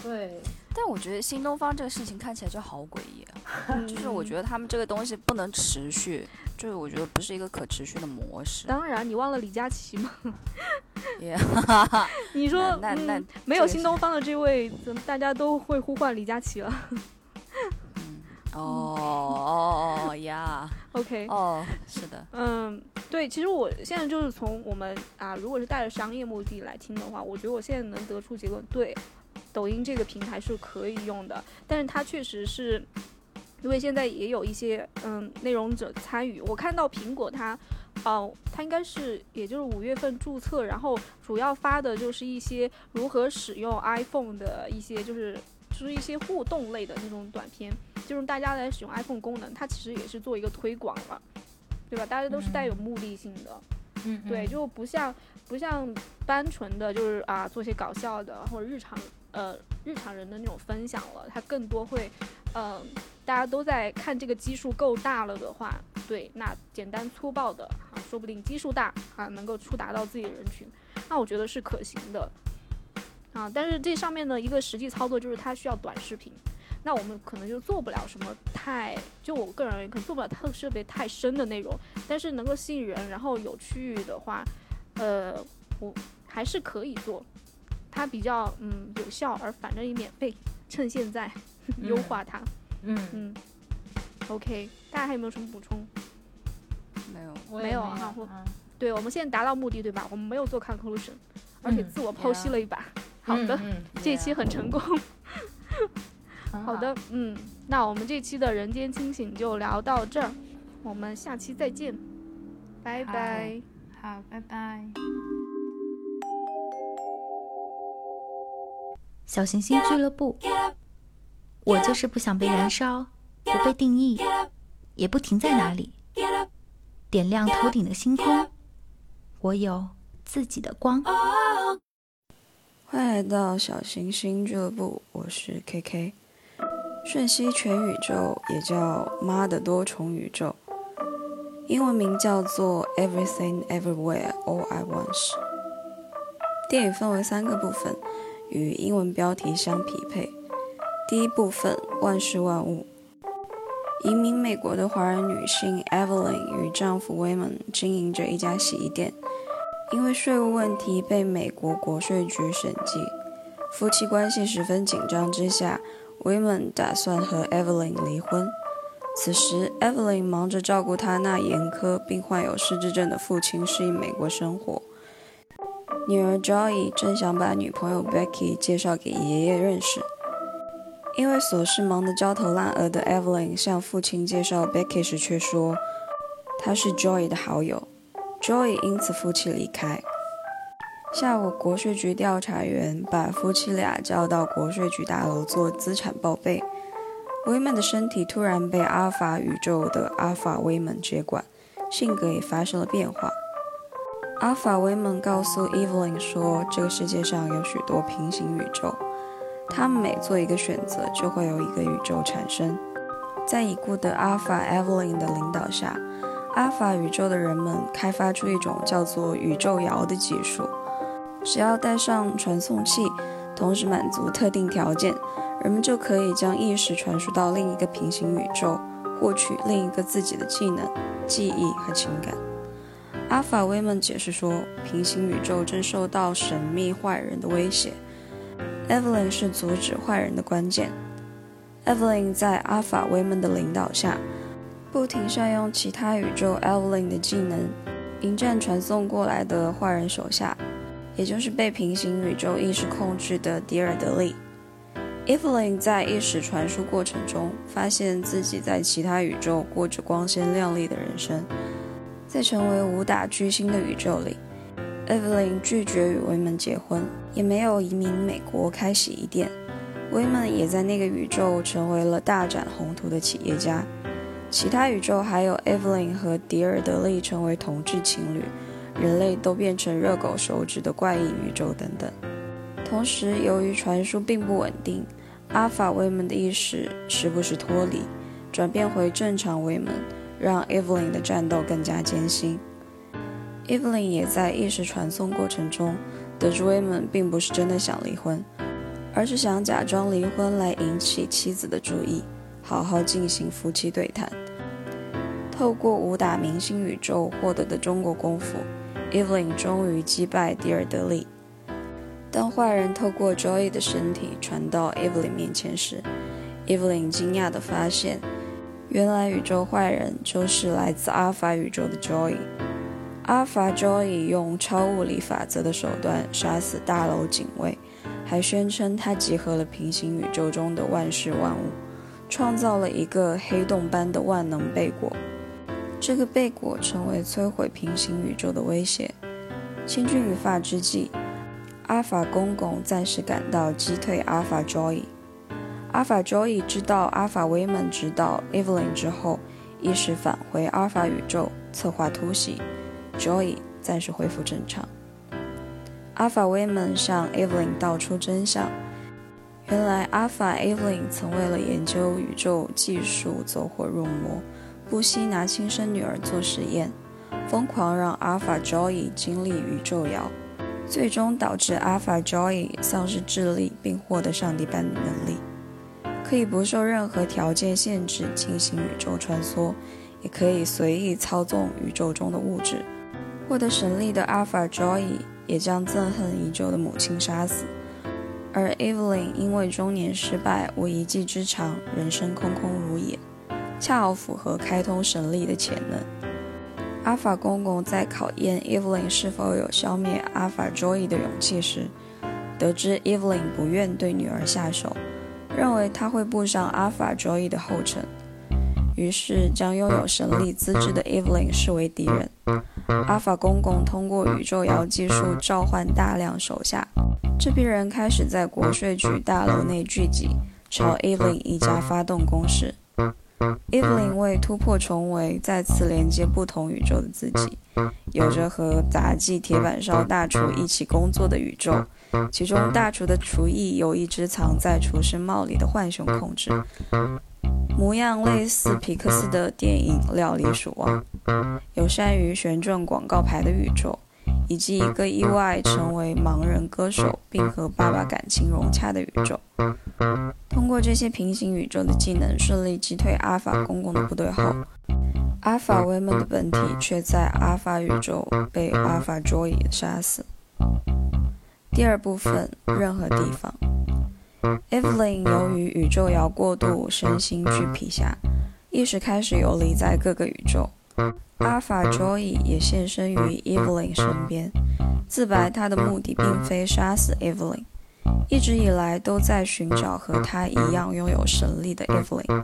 对，但我觉得新东方这个事情看起来就好诡异啊，就是我觉得，他们这个东西不能持续，就是我觉得不是一个可持续的模式。当然，你忘了李佳琦吗？也 你说，那那嗯、没有新东方的这位，怎么大家都会呼唤李佳琦了哦哦哦呀，？OK，哦，是的，嗯，对，其实我现在就是从我们啊，如果是带着商业目的来听的话，我觉得我现在能得出结论，对，抖音这个平台是可以用的，但是它确实是，因为现在也有一些嗯内容者参与，我看到苹果它，哦、它应该是也就是五月份注册，然后主要发的就是一些如何使用 iPhone 的一些就是就是一些互动类的那种短片，就是大家来使用 iPhone 功能，它其实也是做一个推广了。对吧？大家都是带有目的性的，嗯，对，就不像不像单纯的就是啊做些搞笑的或者日常呃日常人的那种分享了，它更多会嗯、呃大家都在看这个基数够大了的话，对，那简单粗暴的啊，说不定基数大啊能够触达到自己的人群，那我觉得是可行的啊。但是这上面的一个实际操作就是它需要短视频。那我们可能就做不了什么太，就我个人而言，可能做不了特设备太深的内容，但是能够吸引人，然后有趣的话，呃，我还是可以做，它比较嗯有效，而反正也免费，趁现在优化它。嗯，嗯，OK，大家还有没有什么补充？没有，我也没有哈啊我嗯对，我们现在达到目的，对吧？我们没有做 conclusion，而且嗯自我剖析了一把。好的，这一期很成功。很好的，嗯，那我们这期的人间清醒就聊到这儿，我们下期再见，拜好拜。好，拜拜。小行星俱乐部，我就是不想被燃烧，不被定义，也不停在哪里，点亮头顶的星空。我有自己的光。欢迎来到小行星俱乐部，我是 KK。瞬息全宇宙也叫妈的多重宇宙，英文名叫做 Everything Everywhere All at Once。电影分为三个部分，与英文标题相匹配。第一部分万事万物。移民美国的华人女性 Evelyn 与丈夫 Wayman 经营着一家洗衣店。因为税务问题被美国国税局审计，夫妻关系十分紧张之下，Women 打算和 Evelyn 离婚。此时，Evelyn 忙着照顾他那严苛并患有失智症的父亲适应美国生活，女儿 Joy 正想把女朋友 Becky 介绍给爷爷认识。因为琐事忙得焦头烂额的 Evelyn 向父亲介绍 Becky 时，却说她是 Joy 的好友。Joy 因此夫妻离开。下午，国税局调查员把夫妻俩叫到国税局大楼做资产报备。威曼的身体突然被阿尔法宇宙的阿尔法威门接管，性格也发生了变化。阿尔法威们告诉 Evelyn 说，这个世界上有许多平行宇宙，他们每做一个选择，就会有一个宇宙产生。在已故的阿尔法 Evelyn 的领导下，阿尔法宇宙的人们开发出一种叫做宇宙摇的技术，只要带上传送器，同时满足特定条件，人们就可以将意识传输到另一个平行宇宙，获取另一个自己的技能、记忆和情感。阿法威们解释说，平行宇宙正受到神秘坏人的威胁，Evelyn 是阻止坏人的关键。Evelyn 在阿法威们的领导下。不停善用其他宇宙 Evelyn 的技能，迎战传送过来的坏人手下，也就是被平行宇宙意识控制的迪尔德利。Evelyn 在意识传输过程中，发现自己在其他宇宙过着光鲜亮丽的人生。在成为武打巨星的宇宙里，Evelyn 拒绝与威门结婚，也没有移民美国开洗衣店。威门也在那个宇宙成为了大展宏图的企业家。其他宇宙还有 Evelyn 和迪尔德利成为同志情侣，人类都变成热狗手指的怪异宇宙等等。同时，由于传输并不稳定，阿法威门的意识时不时脱离，转变回正常威门，让 Evelyn 的战斗更加艰辛。Evelyn 也在意识传送过程中得知威门并不是真的想离婚，而是想假装离婚来引起妻子的注意。好好进行夫妻对谈。透过武打明星宇宙获得的中国功夫，Evelyn 终于击败迪尔德利。当坏人透过 Joy 的身体传到 Evelyn 面前时，Evelyn 惊讶地发现，原来宇宙坏人就是来自阿尔法宇宙的 Joy。阿尔法 Joy 用超物理法则的手段杀死大楼警卫，还宣称他集合了平行宇宙中的万事万物。创造了一个黑洞般的万能贝果，这个贝果成为摧毁平行宇宙的威胁。千钧一发之际，阿尔法公公暂时赶到击退阿尔法 Joy。阿尔法 Joy 知道阿尔法威门知道 Evelyn 之后，一时返回阿尔法宇宙策划突袭，Joy 暂时恢复正常。阿尔法威门向 Evelyn 道出真相。原来，阿法 Evelyn 曾为了研究宇宙技术走火入魔，不惜拿亲生女儿做实验，疯狂让阿法 Joy 经历宇宙摇，最终导致阿法 Joy 丧失智力并获得上帝般的能力，可以不受任何条件限制进行宇宙穿梭，也可以随意操纵宇宙中的物质。获得神力的阿法 Joy 也将憎恨已久的母亲杀死。而 Evelyn 因为中年失败，无一技之长，人生空空如也，恰好符合开通神力的潜能。阿法公公在考验 Evelyn 是否有消灭阿法 Joy 的勇气时，得知 Evelyn 不愿对女儿下手，认为他会步上阿法 Joy 的后尘，于是将拥有神力资质的 Evelyn 视为敌人。阿法公公通过宇宙摇技术召唤大量手下，这批人开始在国税局大楼内聚集，朝 Evelyn 一家发动攻势。Evelyn 为突破重围，再次连接不同宇宙的自己，有着和杂技铁板烧大厨一起工作的宇宙，其中大厨的厨艺由一只藏在厨师帽里的浣熊控制，模样类似皮克斯的电影《料理鼠王》，有善于旋转广告牌的宇宙。以及一个意外成为盲人歌手并和爸爸感情融洽的宇宙。通过这些平行宇宙的技能顺利击退阿法公公的部队后，阿法威门的本体却在阿法宇宙被阿法卓伊杀死。第二部分，任何地方。Evelyn 由于宇宙摇过度，身心俱疲下，意识开始游离在各个宇宙。阿法 Joy 也现身于 Evelyn 身边，自白他的目的并非杀死 Evelyn，一直以来都在寻找和他一样拥有神力的 Evelyn，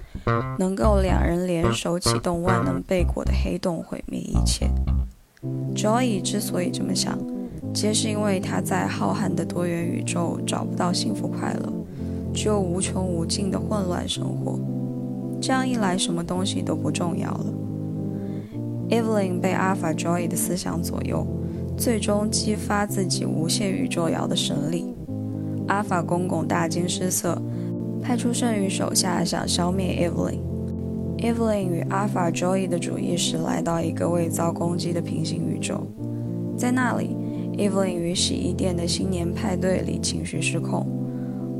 能够两人联手启动万能贝果的黑洞毁灭一切。Joy 之所以这么想，皆是因为他在浩瀚的多元宇宙找不到幸福快乐，只有无穷无尽的混乱生活。这样一来，什么东西都不重要了。Evelyn 被 Alpha Joy 的思想左右，最终激发自己无限宇宙摇的神力。Alpha 公公大惊失色，派出剩余手下想消灭 Evelyn。Evelyn 与 Alpha Joy 的主意是来到一个未遭攻击的平行宇宙，在那里，Evelyn 于洗衣店的新年派对里情绪失控，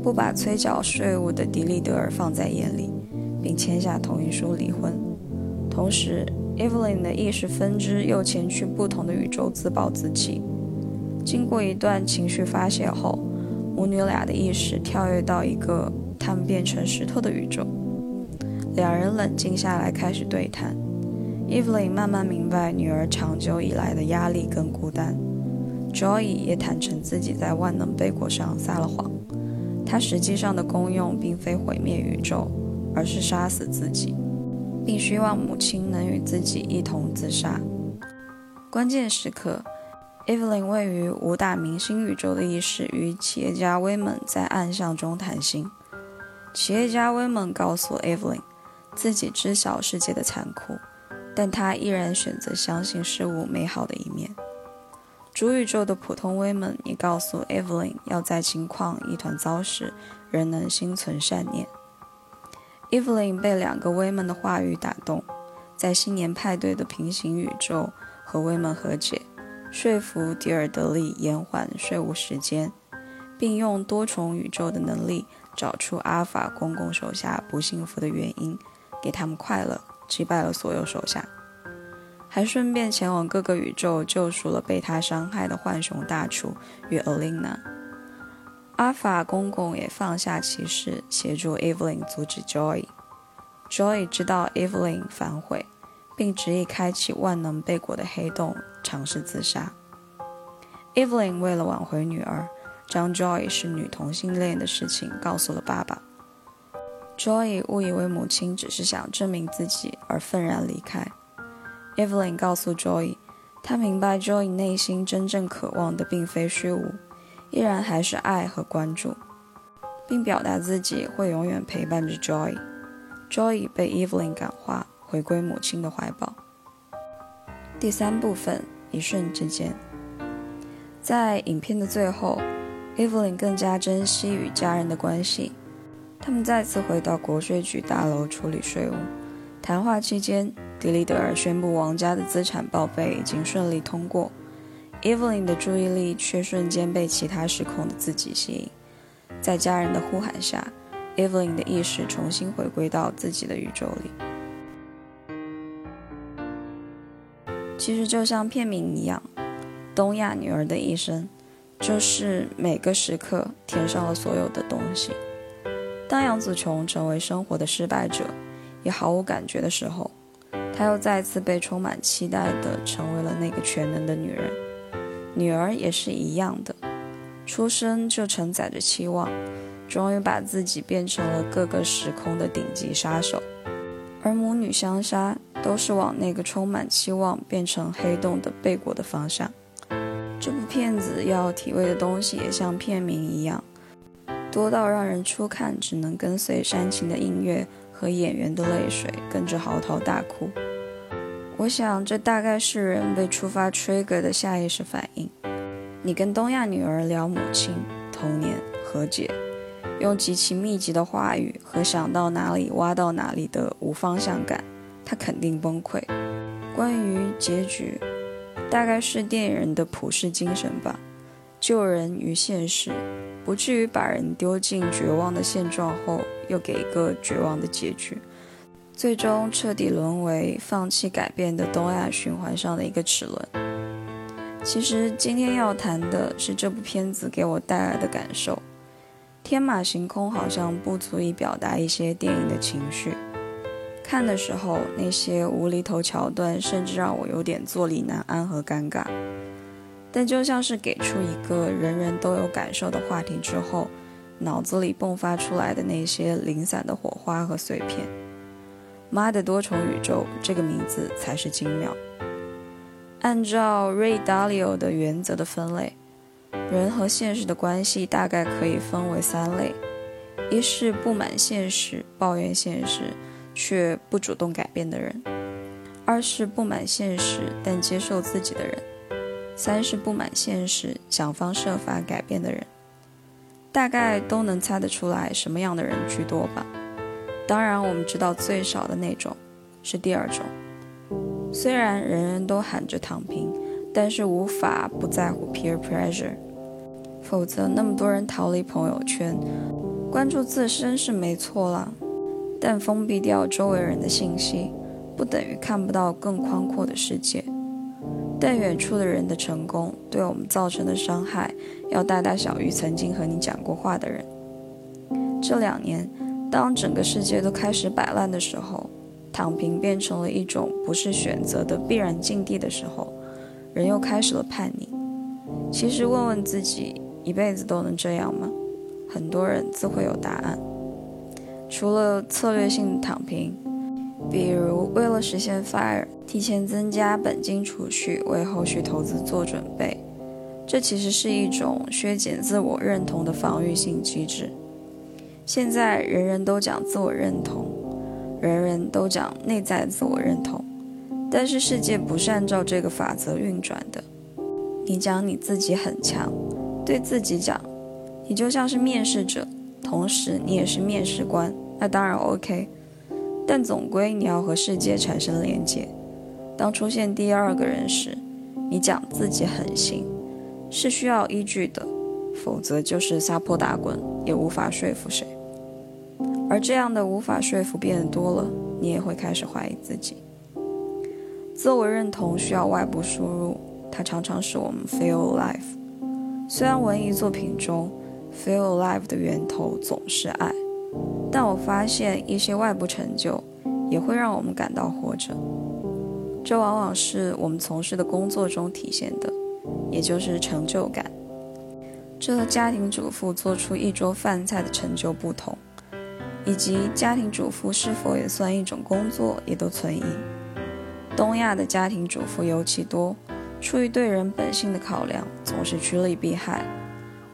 不把催缴税务的迪利德尔放在眼里，并签下同意书离婚，同时。Evelyn 的意识分支又前去不同的宇宙自暴自弃。经过一段情绪发泄后，母女俩的意识跳跃到一个他们变成石头的宇宙。两人冷静下来，开始对谈。Evelyn 慢慢明白女儿长久以来的压力跟孤单。Joy 也坦诚自己在万能贝果上撒了谎。它实际上的功用并非毁灭宇宙，而是杀死自己。并希望母亲能与自己一同自杀。关键时刻，Evelyn 位于武打明星宇宙的意识与企业家威猛在暗巷中谈心。企业家威猛告诉 Evelyn，自己知晓世界的残酷，但他依然选择相信事物美好的一面。主宇宙的普通威们也告诉 Evelyn，要在情况一团糟时，仍能心存善念。Evelyn 被两个威们的话语打动，在新年派对的平行宇宙和威们和解，说服迪尔德利延缓税务时间，并用多重宇宙的能力找出阿法公公手下不幸福的原因，给他们快乐，击败了所有手下，还顺便前往各个宇宙救赎了被他伤害的浣熊大厨与 Alina。阿法公公也放下骑士，协助 Evelyn 阻止 Joy。Joy 知道 Evelyn 反悔，并执意开启万能贝果的黑洞，尝试自杀。Evelyn 为了挽回女儿，将 Joy 是女同性恋的事情告诉了爸爸。Joy 误以为母亲只是想证明自己而愤然离开。Evelyn 告诉 Joy，她明白 Joy 内心真正渴望的并非虚无。依然还是爱和关注，并表达自己会永远陪伴着 Joy。Joy 被 Evelyn 感化，回归母亲的怀抱。第三部分，一瞬之间，在影片的最后，Evelyn 更加珍惜与家人的关系。他们再次回到国税局大楼处理税务。谈话期间，迪利德尔宣布王家的资产报备已经顺利通过。Evelyn 的注意力却瞬间被其他时空的自己吸引，在家人的呼喊下，Evelyn 的意识重新回归到自己的宇宙里。其实就像片名一样，《东亚女儿的一生》，就是每个时刻填上了所有的东西。当杨紫琼成为生活的失败者，也毫无感觉的时候，她又再次被充满期待的成为了那个全能的女人。女儿也是一样的，出生就承载着期望，终于把自己变成了各个时空的顶级杀手。而母女相杀，都是往那个充满期望变成黑洞的背果的方向。这部片子要体味的东西也像片名一样。多到让人初看只能跟随煽情的音乐和演员的泪水，跟着嚎啕大哭。我想，这大概是人被触发 trigger 的下意识反应。你跟东亚女儿聊母亲、童年、和解，用极其密集的话语和想到哪里挖到哪里的无方向感，她肯定崩溃。关于结局，大概是电影人的普世精神吧。救人于现实，不至于把人丢进绝望的现状后，又给一个绝望的结局，最终彻底沦为放弃改变的东亚循环上的一个齿轮。其实今天要谈的是这部片子给我带来的感受，天马行空好像不足以表达一些电影的情绪。看的时候，那些无厘头桥段甚至让我有点坐立难安和尴尬。但就像是给出一个人人都有感受的话题之后，脑子里迸发出来的那些零散的火花和碎片。妈的多重宇宙这个名字才是精妙。按照 Ray Dalio 的原则的分类，人和现实的关系大概可以分为三类：一是不满现实、抱怨现实却不主动改变的人；二是不满现实但接受自己的人。三是不满现实、想方设法改变的人，大概都能猜得出来什么样的人居多吧。当然，我们知道最少的那种是第二种。虽然人人都喊着躺平，但是无法不在乎 peer pressure，否则那么多人逃离朋友圈，关注自身是没错啦，但封闭掉周围人的信息，不等于看不到更宽阔的世界。但远处的人的成功对我们造成的伤害，要大大小于曾经和你讲过话的人。这两年，当整个世界都开始摆烂的时候，躺平变成了一种不是选择的必然境地的时候，人又开始了叛逆。其实问问自己，一辈子都能这样吗？很多人自会有答案。除了策略性躺平。比如，为了实现 FIRE，提前增加本金储蓄，为后续投资做准备，这其实是一种削减自我认同的防御性机制。现在人人都讲自我认同，人人都讲内在自我认同，但是世界不是按照这个法则运转的。你讲你自己很强，对自己讲，你就像是面试者，同时你也是面试官，那当然 OK。但总归你要和世界产生连接。当出现第二个人时，你讲自己很行，是需要依据的，否则就是撒泼打滚，也无法说服谁。而这样的无法说服变得多了，你也会开始怀疑自己。自我认同需要外部输入，它常常使我们 feel alive。虽然文艺作品中 feel alive 的源头总是爱。但我发现一些外部成就也会让我们感到活着，这往往是我们从事的工作中体现的，也就是成就感。这和家庭主妇做出一桌饭菜的成就不同，以及家庭主妇是否也算一种工作，也都存疑。东亚的家庭主妇尤其多，出于对人本性的考量，总是趋利避害，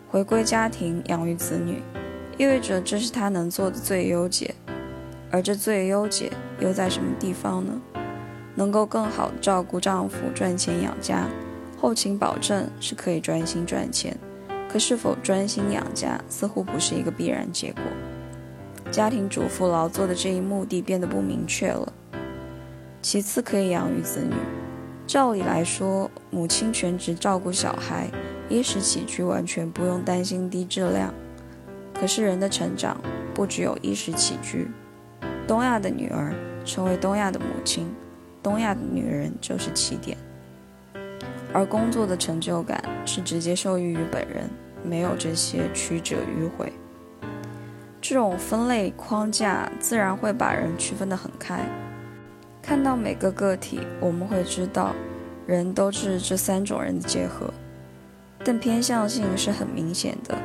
回归家庭养育子女。意味着这是他能做的最优解，而这最优解又在什么地方呢？能够更好照顾丈夫赚钱养家，后勤保证是可以专心赚钱，可是否专心养家似乎不是一个必然结果。家庭主妇劳作的这一目的变得不明确了。其次可以养育子女，照理来说，母亲全职照顾小孩，衣食起居完全不用担心低质量。可是人的成长不只有衣食起居。东亚的女儿成为东亚的母亲，东亚的女人就是起点。而工作的成就感是直接受益于本人，没有这些曲折迂回。这种分类框架自然会把人区分得很开。看到每个个体，我们会知道，人都是这三种人的结合，但偏向性是很明显的。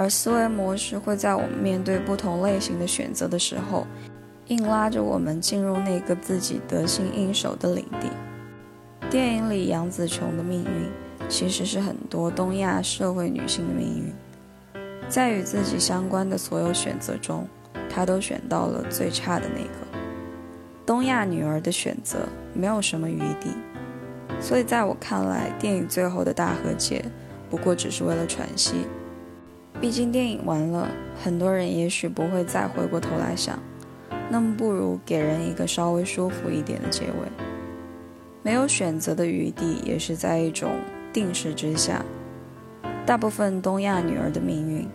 而思维模式会在我们面对不同类型的选择的时候，硬拉着我们进入那个自己得心应手的领地。电影里杨紫琼的命运，其实是很多东亚社会女性的命运。在与自己相关的所有选择中，她都选到了最差的那个。东亚女儿的选择没有什么余地，所以在我看来，电影最后的大和解，不过只是为了喘息。毕竟电影完了，很多人也许不会再回过头来想，那么不如给人一个稍微舒服一点的结尾。没有选择的余地，也是在一种定势之下。大部分东亚女儿的命运，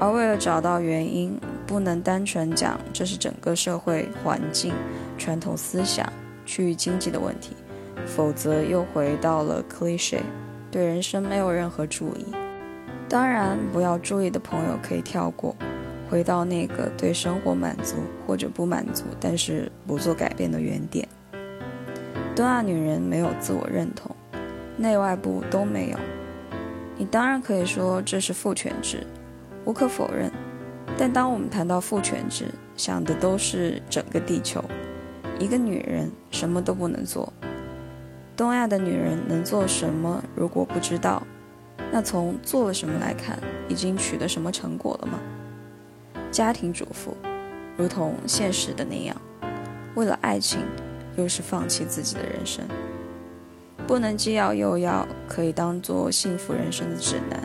而为了找到原因，不能单纯讲这是整个社会环境、传统思想、区域经济的问题，否则又回到了 cliche，对人生没有任何注意。当然，不要注意的朋友可以跳过，回到那个对生活满足或者不满足，但是不做改变的原点。东亚女人没有自我认同，内外部都没有。你当然可以说这是父权制，无可否认。但当我们谈到父权制，想的都是整个地球。一个女人什么都不能做。东亚的女人能做什么？如果不知道，那从做了什么来看，已经取得什么成果了吗？家庭主妇，如同现实的那样，为了爱情。又是放弃自己的人生，不能既要又要，可以当做幸福人生的指南。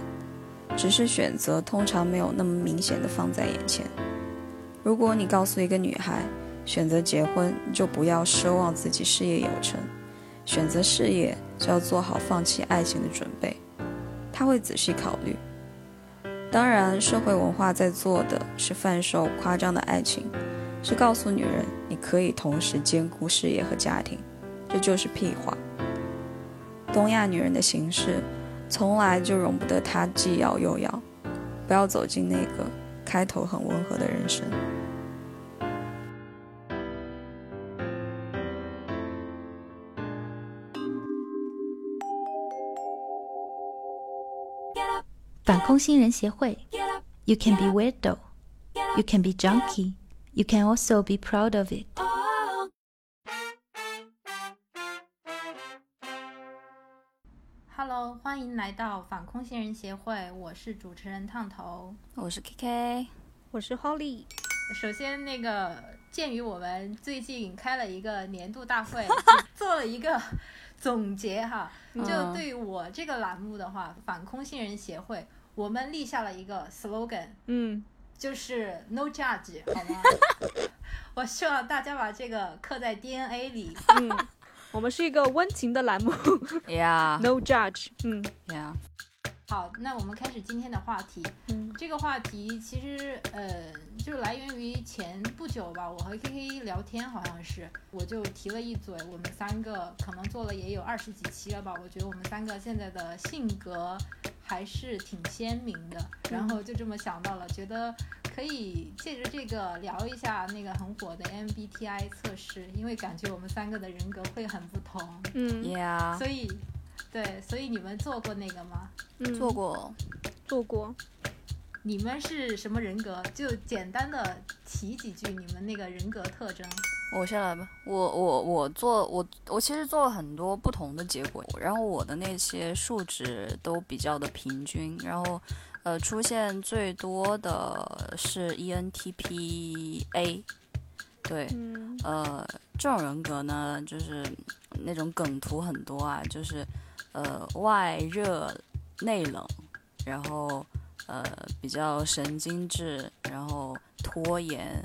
只是选择通常没有那么明显的放在眼前。如果你告诉一个女孩，选择结婚就不要奢望自己事业有成，选择事业就要做好放弃爱情的准备，她会仔细考虑。当然，社会文化在做的是贩售夸张的爱情。是告诉女人，你可以同时兼顾事业和家庭，这就是屁话。东亚女人的形式，从来就容不得她既要又要，不要走进那个开头很温和的人生。反空心人协会，You can be weirdo，You can be junkie。You can also be proud of it. Hello，欢迎来到反空心人协会，我是主持人烫头，我是 KK，我是 Holly。首先，那个鉴于我们最近开了一个年度大会，做了一个总结哈，就对于我这个栏目的话，反空心人协会，我们立下了一个 slogan，嗯。就是 no judge，好吗？我希望大家把这个刻在 DNA 里。嗯，我们是一个温情的栏目。Yeah，no judge。嗯，Yeah。好，那我们开始今天的话题。嗯，这个话题其实呃，就来源于前不久吧，我和 KK 聊天，好像是我就提了一嘴，我们三个可能做了也有二十几期了吧。我觉得我们三个现在的性格还是挺鲜明的，然后就这么想到了，觉得可以借着这个聊一下那个很火的 MBTI 测试，因为感觉我们三个的人格会很不同。嗯，Yeah。所以。对，所以你们做过那个吗？嗯，做过，做过。你们是什么人格？就简单的提几句你们那个人格特征。我先来吧。我我我做我我其实做了很多不同的结果，然后我的那些数值都比较的平均，然后呃出现最多的是 ENTP A。对，呃这种人格呢，就是那种梗图很多啊，就是。呃，外热内冷，然后呃比较神经质，然后拖延，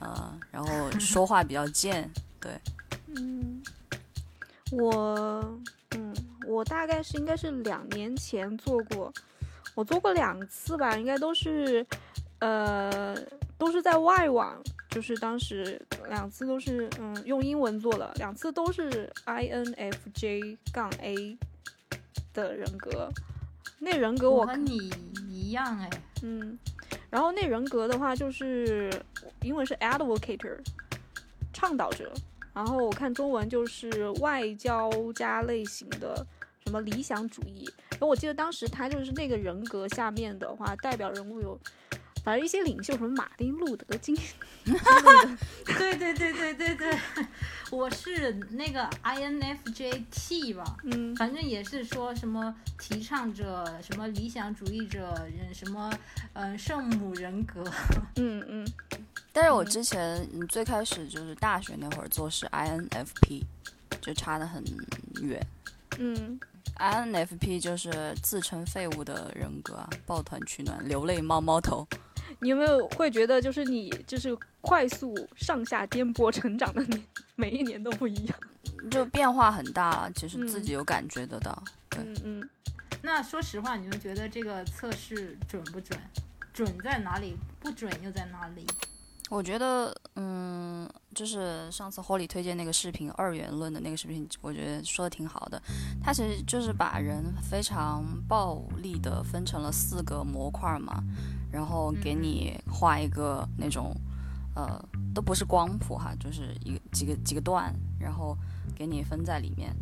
呃，然后说话比较贱，对。嗯，我嗯，我大概是应该是两年前做过，我做过两次吧，应该都是呃都是在外网，就是当时两次都是嗯用英文做了，两次都是 INFJ 杠 A。的人格。那人格我和你一样哎，嗯，然后那人格的话就是英文是 advocator，倡导者，然后我看中文就是外交家类型的什么理想主义。然后我记得当时他就是那个人格下面的话，代表人物有。反正一些领袖，什么马丁路德金，对对对对对对，我是那个 INFJT 吧，嗯，反正也是说什么提倡者，什么理想主义者，人什么，嗯，圣母人格，嗯嗯。但是我之前最开始就是大学那会儿做是 INFP，就差得很远，嗯。INFP 就是自称废物的人格，抱团取暖，流泪猫猫头。你有没有会觉得，就是你就是快速上下颠簸成长的年，每一年都不一样，就变化很大，其实自己有感觉得到。嗯嗯。那说实话，你们觉得这个测试准不准？准在哪里？不准又在哪里？我觉得，嗯，就是上次 Holly 推荐那个视频《二元论》的那个视频，我觉得说的挺好的。他其实就是把人非常暴力的分成了四个模块嘛，然后给你画一个那种，呃，都不是光谱哈，就是一几个几个段，然后给你分在里面。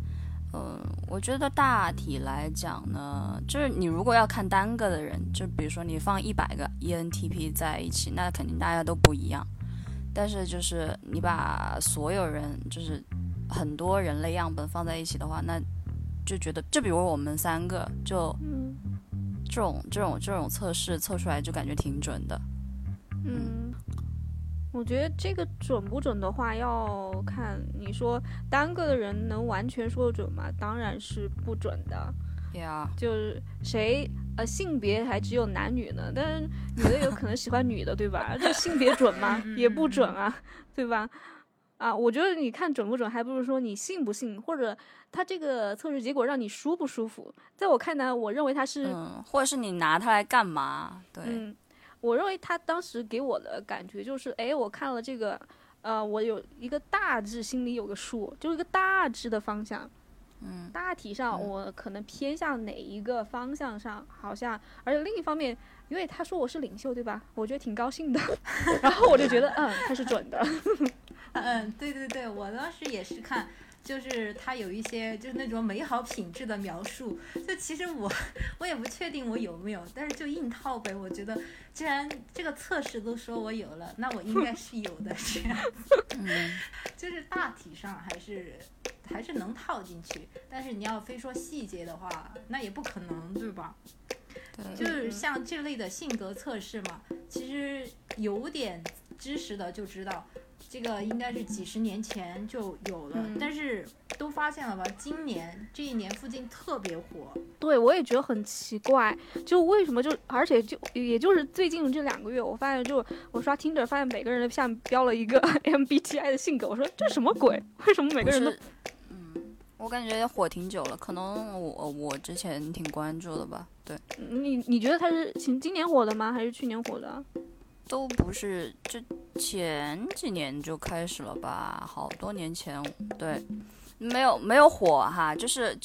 嗯，我觉得大体来讲呢，就是你如果要看单个的人，就比如说你放一百个 ENTP 在一起，那肯定大家都不一样。但是就是你把所有人，就是很多人类样本放在一起的话，那就觉得，就比如我们三个，就这种这种这种测试测出来就感觉挺准的。嗯。我觉得这个准不准的话，要看你说单个的人能完全说准吗？当然是不准的。对啊，就是谁呃性别还只有男女呢，但是女的有可能喜欢女的，对吧？这性别准吗？也不准啊，对吧？啊，我觉得你看准不准，还不如说你信不信，或者他这个测试结果让你舒不舒服。在我看来，我认为他是，嗯，或者是你拿它来干嘛？对。我认为他当时给我的感觉就是，哎，我看了这个，呃，我有一个大致心里有个数，就是一个大致的方向，嗯，大体上我可能偏向哪一个方向上，好像，而且另一方面，因为他说我是领袖，对吧？我觉得挺高兴的，然后我就觉得，嗯，他是准的，嗯，对对对，我当时也是看。就是他有一些就是那种美好品质的描述，就其实我我也不确定我有没有，但是就硬套呗。我觉得既然这个测试都说我有了，那我应该是有的这样子。就是大体上还是还是能套进去，但是你要非说细节的话，那也不可能，对吧？对。就是像这类的性格测试嘛，其实有点知识的就知道。这个应该是几十年前就有了，但是都发现了吧？今年这一年附近特别火。对，我也觉得很奇怪，就为什么就而且就也就是最近这两个月，我发现就我刷 Tinder 发现每个人的下面标了一个 MBTI 的性格，我说这什么鬼？为什么每个人都？嗯，我感觉火挺久了，可能我我之前挺关注的吧。对，你你觉得他是今今年火的吗？还是去年火的？都不是，就前几年就开始了吧，好多年前，对，没有没有火哈，就是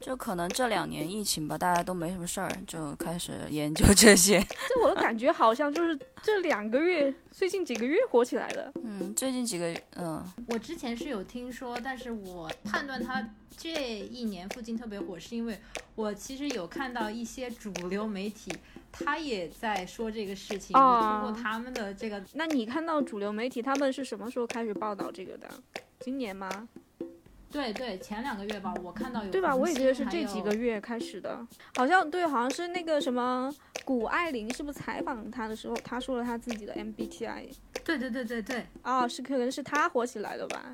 就就可能这两年疫情吧，大家都没什么事儿，就开始研究这些。就我的感觉好像就是这两个月，最近几个月火起来的。嗯，最近几个月，嗯，我之前是有听说，但是我判断它这一年附近特别火，是因为我其实有看到一些主流媒体。他也在说这个事情，通过他们的这个。那你看到主流媒体他们是什么时候开始报道这个的？今年吗？对对，前两个月吧，我看到有。对吧？我也觉得是这几个月开始的。好像对，好像是那个什么谷爱凌，是不是采访他的时候，他说了他自己的 MBTI。对对对对对。哦，是可能是他火起来的吧？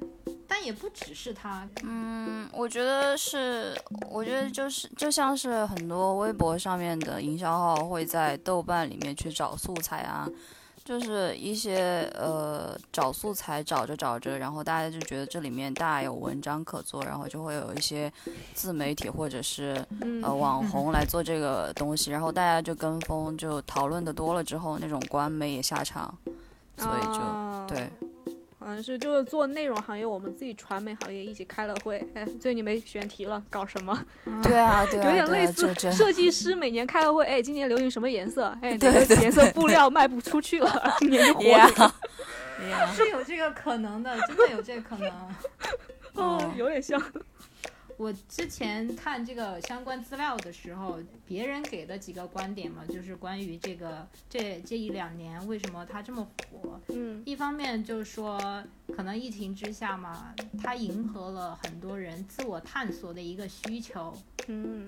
但也不只是他，嗯，我觉得是，我觉得就是就像是很多微博上面的营销号会在豆瓣里面去找素材啊，就是一些呃找素材找着找着，然后大家就觉得这里面大有文章可做，然后就会有一些自媒体或者是呃网红来做这个东西，然后大家就跟风，就讨论的多了之后，那种官媒也下场，所以就对。好像是就是做内容行业，我们自己传媒行业一起开了会，哎，最近你没选题了，搞什么？对啊，对啊，有点类似设计师每年开个会，哎，今年流行什么颜色？哎，哪对对个颜色布料卖不出去了，今年就火这个。Yeah，是有这个可能的，真的有这个可能。哦，有点像。我之前看这个相关资料的时候，别人给的几个观点嘛，就是关于这个这这一两年为什么它这么火。嗯一方面就是说，可能疫情之下嘛，它迎合了很多人自我探索的一个需求。嗯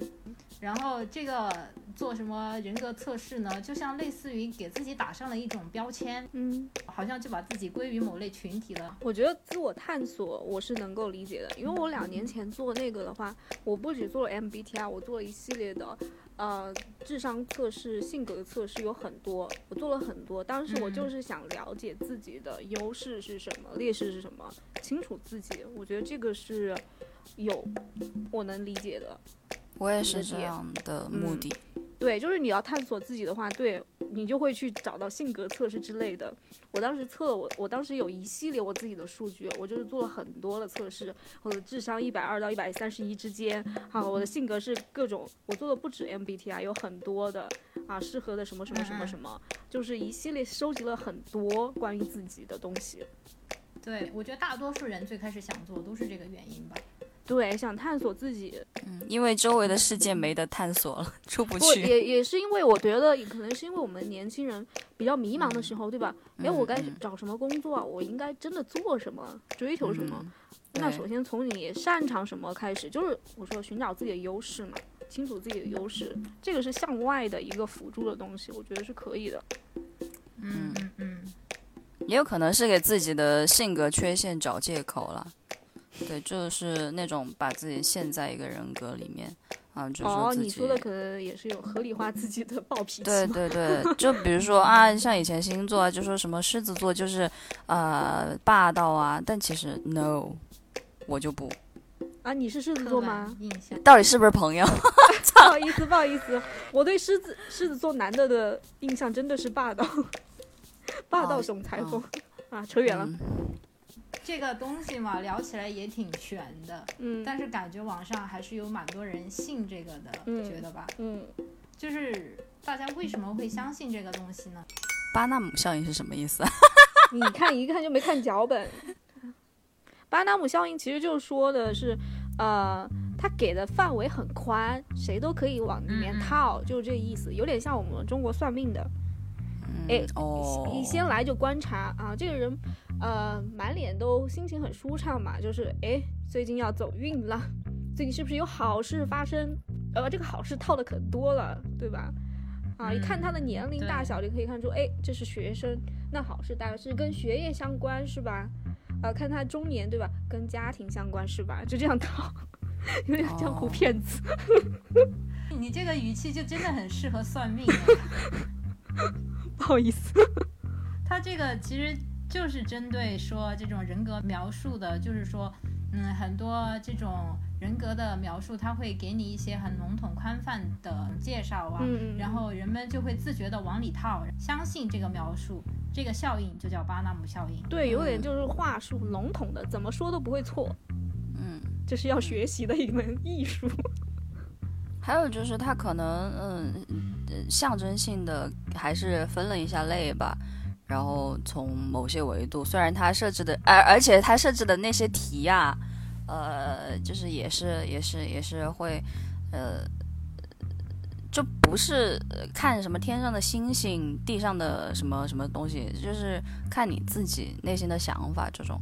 然后这个做什么人格测试呢？就像类似于给自己打上了一种标签，嗯，好像就把自己归于某类群体了。我觉得自我探索我是能够理解的，因为我两年前做那个的话，我不只做了 MBTI，我做了一系列的。呃，智商测试、性格测试有很多，我做了很多。当时我就是想了解自己的优势是什么，劣势是什么，清楚自己。我觉得这个是有我能理解的。我也是这样的目嗯的。对，就是你要探索自己的话，对你就会去找到性格测试之类的。我当时测我，我当时有一系列我自己的数据，我就是做了很多的测试，我的智商一百二到一百三十一之间，好，我的性格是各种，我做的不止 MBTI，有很多的啊，适合的什么什么什么什么，就是一系列收集了很多关于自己的东西。对，我觉得大多数人最开始想做都是这个原因吧。对，想探索自己，嗯，因为周围的世界没得探索了，出不不去。也也是因为我觉得，可能是因为我们年轻人比较迷茫的时候，对吧？哎，我该嗯找什么工作啊？我应该真的做什么？追求什么？嗯那首先从你擅长什么开始，就是我说寻找自己的优势嘛，清楚自己的优势，这个是向外的一个辅助的东西，我觉得是可以的。嗯嗯嗯，也有可能是给自己的性格缺陷找借口了。对，就是那种把自己陷在一个人格里面啊，就说哦，自己。你说的可能也是有合理化自己的暴脾气对。对对，就比如说啊，像以前星座啊，就说什么狮子座就是呃霸道啊，但其实 no，我就不。啊，你是狮子座吗？印象。到底是不是朋友？不好意思，不好意思，我对狮子狮子座男的的印象真的是霸道，霸道哦总裁风、啊，扯远了。嗯这个东西嘛，聊起来也挺悬的，嗯但是感觉网上还是有蛮多人信这个的，嗯觉得吧？嗯，就是大家为什么会相信这个东西呢？巴纳姆效应是什么意思啊？你看一看就没看脚本。巴纳姆效应其实就是说的是，呃，它给的范围很宽，谁都可以往里面套，就是这意思，有点像我们中国算命的。哎嗯哦，你先来就观察啊，这个人，呃，满脸都心情很舒畅嘛，就是哎，最近要走运了，最近是不是有好事发生？呃，这个好事套的可多了，对吧？啊，一看他的年龄大小就可以看出，哎，这是学生，那好事大概是跟学业相关，是吧？啊，看他中年，对吧？跟家庭相关，是吧？就这样套，有点江湖哦骗子。你这个语气就真的很适合算命。不好意思，他这个其实就是针对说这种人格描述的，就是说，嗯，很多这种人格的描述，它会给你一些很笼统宽泛的介绍啊，然后人们就会自觉的往里套，相信这个描述，这个效应就叫巴纳姆效应。对，有点嗯就是话术笼统的，怎么说都不会错。嗯，这是要学习的一门艺术。还有就是它可能嗯呃象征性的还是分了一下类吧。然后从某些维度，虽然它设置的，而而且它设置的那些题啊、呃，就是也是也是也是会，呃，就不是呃看什么天上的星星、地上的什么什么东西，就是看你自己内心的想法这种。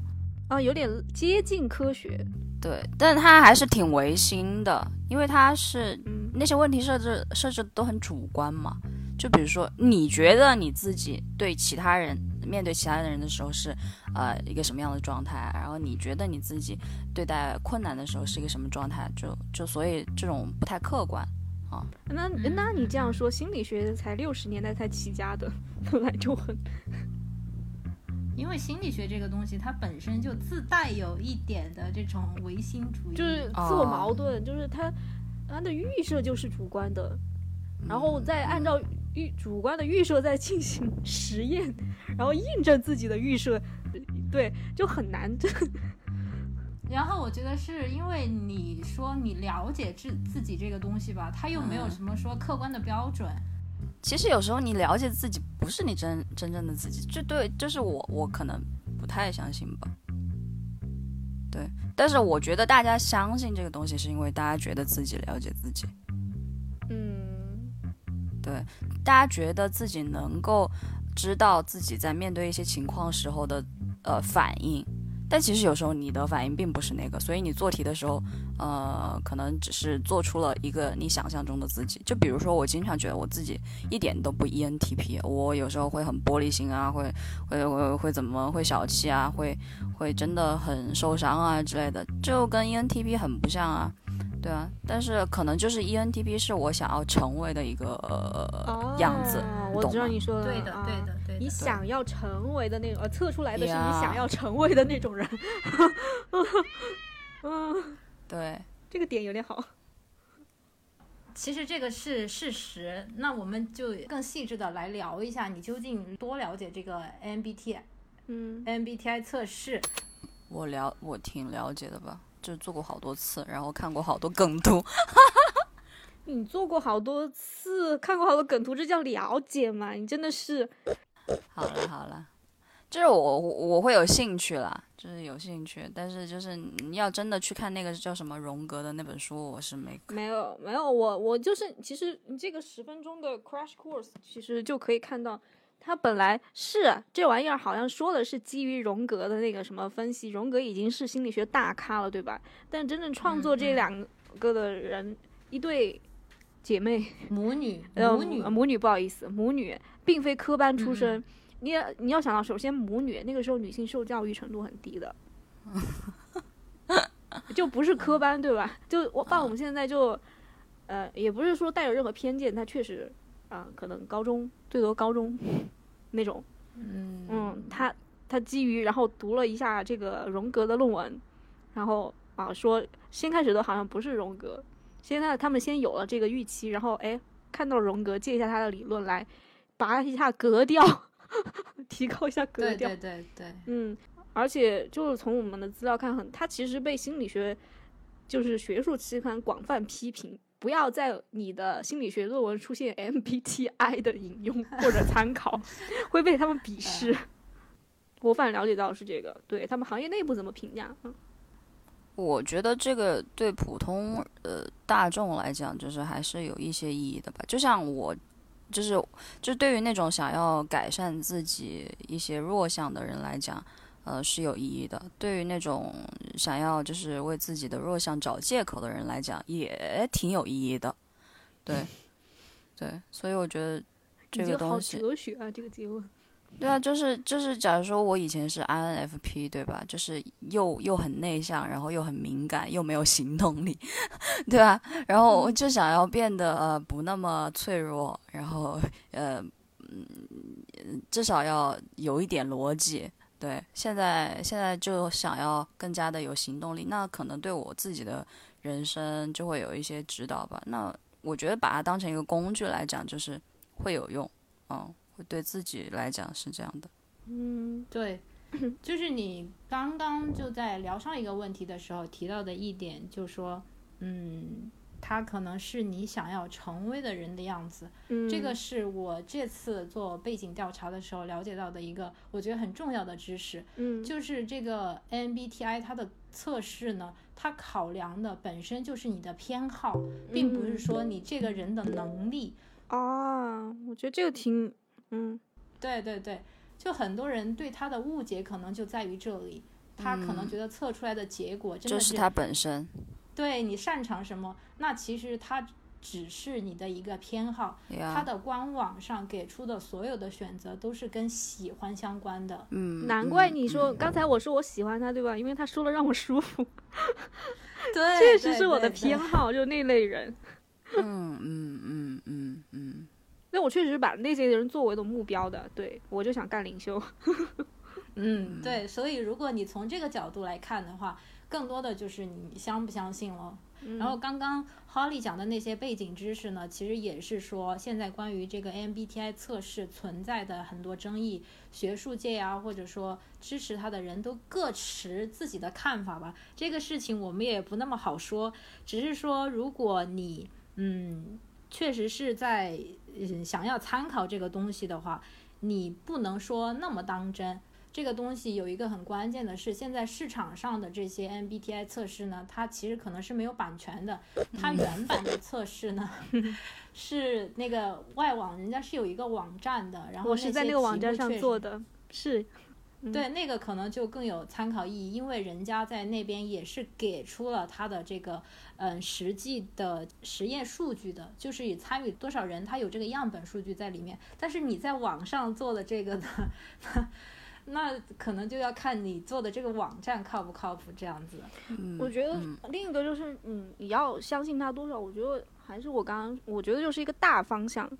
啊，有点接近科学。对，但它还是挺违心的，因为它是嗯那些问题设置设置都很主观嘛。就比如说，你觉得你自己对其他人面对其他人的时候是呃一个什么样的状态，然后你觉得你自己对待困难的时候是一个什么状态，就就所以这种不太客观啊。那那你这样说，心理学才六十年代才起家的，本来就很因为心理学这个东西，它本身就自带有一点的这种唯心主义，就是自我矛盾，就是它它的预设就是主观的，然后再按照预主观的预设在进行 实验，然后印证自己的预设，对，就很难。然后我觉得是因为你说你了解自自己这个东西吧，它又没有什么说客观的标准。其实有时候你了解自己不是你真真正的自己，这对就是我我可能不太相信吧。对，但是我觉得大家相信这个东西，是因为大家觉得自己了解自己。嗯，对，大家觉得自己能够知道自己在面对一些情况时候的呃反应。但其实有时候你的反应并不是那个，所以你做题的时候，呃，可能只是做出了一个你想象中的自己。就比如说，我经常觉得我自己一点都不 ENTP，我有时候会很玻璃心啊，会会会会怎么会小气啊，会会真的很受伤啊之类的，就跟 ENTP 很不像啊，对啊。但是可能就是 ENTP 是我想要成为的一个样子，我知道你说的，对的，对的。你想要成为的那种，呃，测出来的是你想要成为的那种人。嗯，对，这个点有点好。其实这个是事实，那我们就更细致的来聊一下，你究竟多了解这个 MBTI？嗯，MBTI 测试。我了，我挺了解的吧，就做过好多次，然后看过好多梗图。你做过好多次，看过好多梗图，这叫了解吗？你真的是。好了好了，就是我我会有兴趣啦，就是有兴趣，但是就是你要真的去看那个叫什么荣格的那本书，我是没没有没有我我就是其实你这个十分钟的 crash course 其实就可以看到，它本来是这玩意儿好像说的是基于荣格的那个什么分析，荣格已经是心理学大咖了，对吧？但真正创作这两个的人，一对姐妹母女 母女母女不好意思母女。并非科班出身，你你要想到，首先母女那个时候女性受教育程度很低的，就不是科班对吧？就我爸我们现在就，呃，也不是说带有任何偏见，他确实啊，可能高中最多高中那种，嗯嗯，他他基于然后读了一下这个荣格的论文，然后啊说先开始的好像不是荣格，现在他们先有了这个预期，然后哎看到荣格借一下他的理论来。拔一下格调，提高一下格调。对对对对。嗯，而且就是从我们的资料看，很他其实被心理学就是学术期刊广泛批评，不要在你的心理学论文出现 MBTI 的引用或者 参考，会被他们鄙视。我反正了解到是这个，对他们行业内部怎么评价？嗯，我觉得这个对普通呃大众来讲，就是还是有一些意义的吧。就像我。就是，就对于那种想要改善自己一些弱项的人来讲，呃，是有意义的。对于那种想要就是为自己的弱项找借口的人来讲，也挺有意义的。对，对，所以我觉得这个东西。哲学啊，这个结论。对啊，就是就是，假如说我以前是 INFP，对吧？就是又又很内向，然后又很敏感，又没有行动力，对吧？然后我就想要变得呃不那么脆弱，然后呃嗯至少要有一点逻辑。对，现在现在就想要更加的有行动力，那可能对我自己的人生就会有一些指导吧。那我觉得把它当成一个工具来讲，就是会有用，嗯。会对自己来讲是这样的，嗯，对，就是你刚刚就在聊上一个问题的时候提到的一点，就是说，嗯，他可能是你想要成为的人的样子，嗯，这个是我这次做背景调查的时候了解到的一个我觉得很重要的知识，嗯，就是这个 MBTI 它的测试呢，它考量的本身就是你的偏好，并不是说你这个人的能力，啊，我觉得这个挺。嗯，对对对，就很多人对他的误解可能就在于这里，他可能觉得测出来的结果真的是他本身，对你擅长什么，那其实他只是你的一个偏好，他的官网上给出的所有的选择都是跟喜欢相关的。嗯，难怪你说刚才我说我喜欢他，对吧？因为他说了让我舒服，对，确实是我的偏好，就那类人。嗯嗯嗯嗯嗯。那我确实把那些人作为的目标的，对我就想干领袖。嗯，对，所以如果你从这个角度来看的话，更多的就是你相不相信了。嗯然后刚刚 Holly 讲的那些背景知识呢，其实也是说现在关于这个 MBTI 测试存在的很多争议，学术界啊、或者说支持他的人都各持自己的看法吧。这个事情我们也不那么好说，只是说如果你嗯确实是在嗯想要参考这个东西的话，你不能说那么当真。这个东西有一个很关键的是，现在市场上的这些 MBTI 测试呢，它其实可能是没有版权的。它原版的测试呢，是那个外网，人家是有一个网站的，然后我是在那个网站上做的。是对，那个可能就更有参考意义，因为人家在那边也是给出了他的这个嗯实际的实验数据的，就是以参与多少人，他有这个样本数据在里面。但是你在网上做的这个呢，那可能就要看你做的这个网站靠不靠谱这样子。嗯，我觉得嗯另一个就是，嗯，你要相信它多少？我觉得还是我刚刚，我觉得就是一个大方向。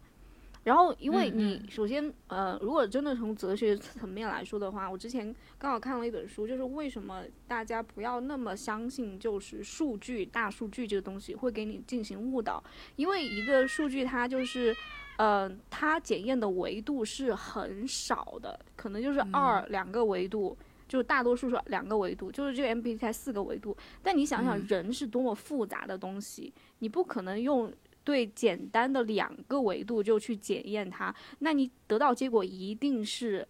然后，因为你首先，呃，如果真的从哲学层面来说的话，我之前刚好看了一本书，就是为什么大家不要那么相信，就是数据、大数据这个东西会给你进行误导，因为一个数据它就是，呃，它检验的维度是很少的，可能就是二、两个维度。就是大多数是两个维度，就是这个 MBTI 四个维度。但你想想，嗯人是多么复杂的东西，你不可能用对简单的两个维度就去检验它，那你得到结果一定是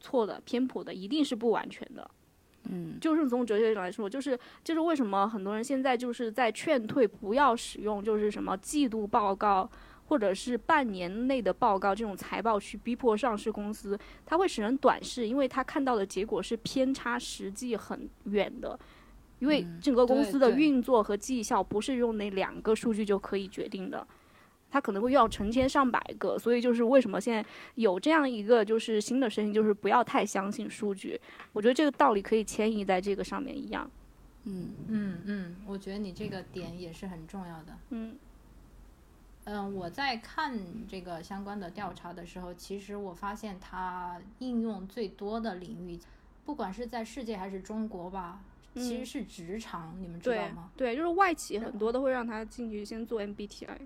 错的、偏颇的，一定是不完全的。嗯就是从哲学上来说，就是就是为什么很多人现在就是在劝退不要使用就是什么季度报告或者是半年内的报告这种财报去逼迫上市公司，它会使人短视，因为他看到的结果是偏差实际很远的。因为嗯整个公司的运作和绩效不是用那两个数据就可以决定的，它可能会要成千上百个，所以就是为什么现在有这样一个就是新的声音，就是不要太相信数据。我觉得这个道理可以迁移在这个上面一样。嗯嗯嗯，我觉得你这个点也是很重要的。嗯嗯，我在看这个相关的调查的时候，其实我发现它应用最多的领域，不管是在世界还是中国吧，其实嗯是职场，你们知道吗？对，就是外企很多都会让他进去先做 MBTI，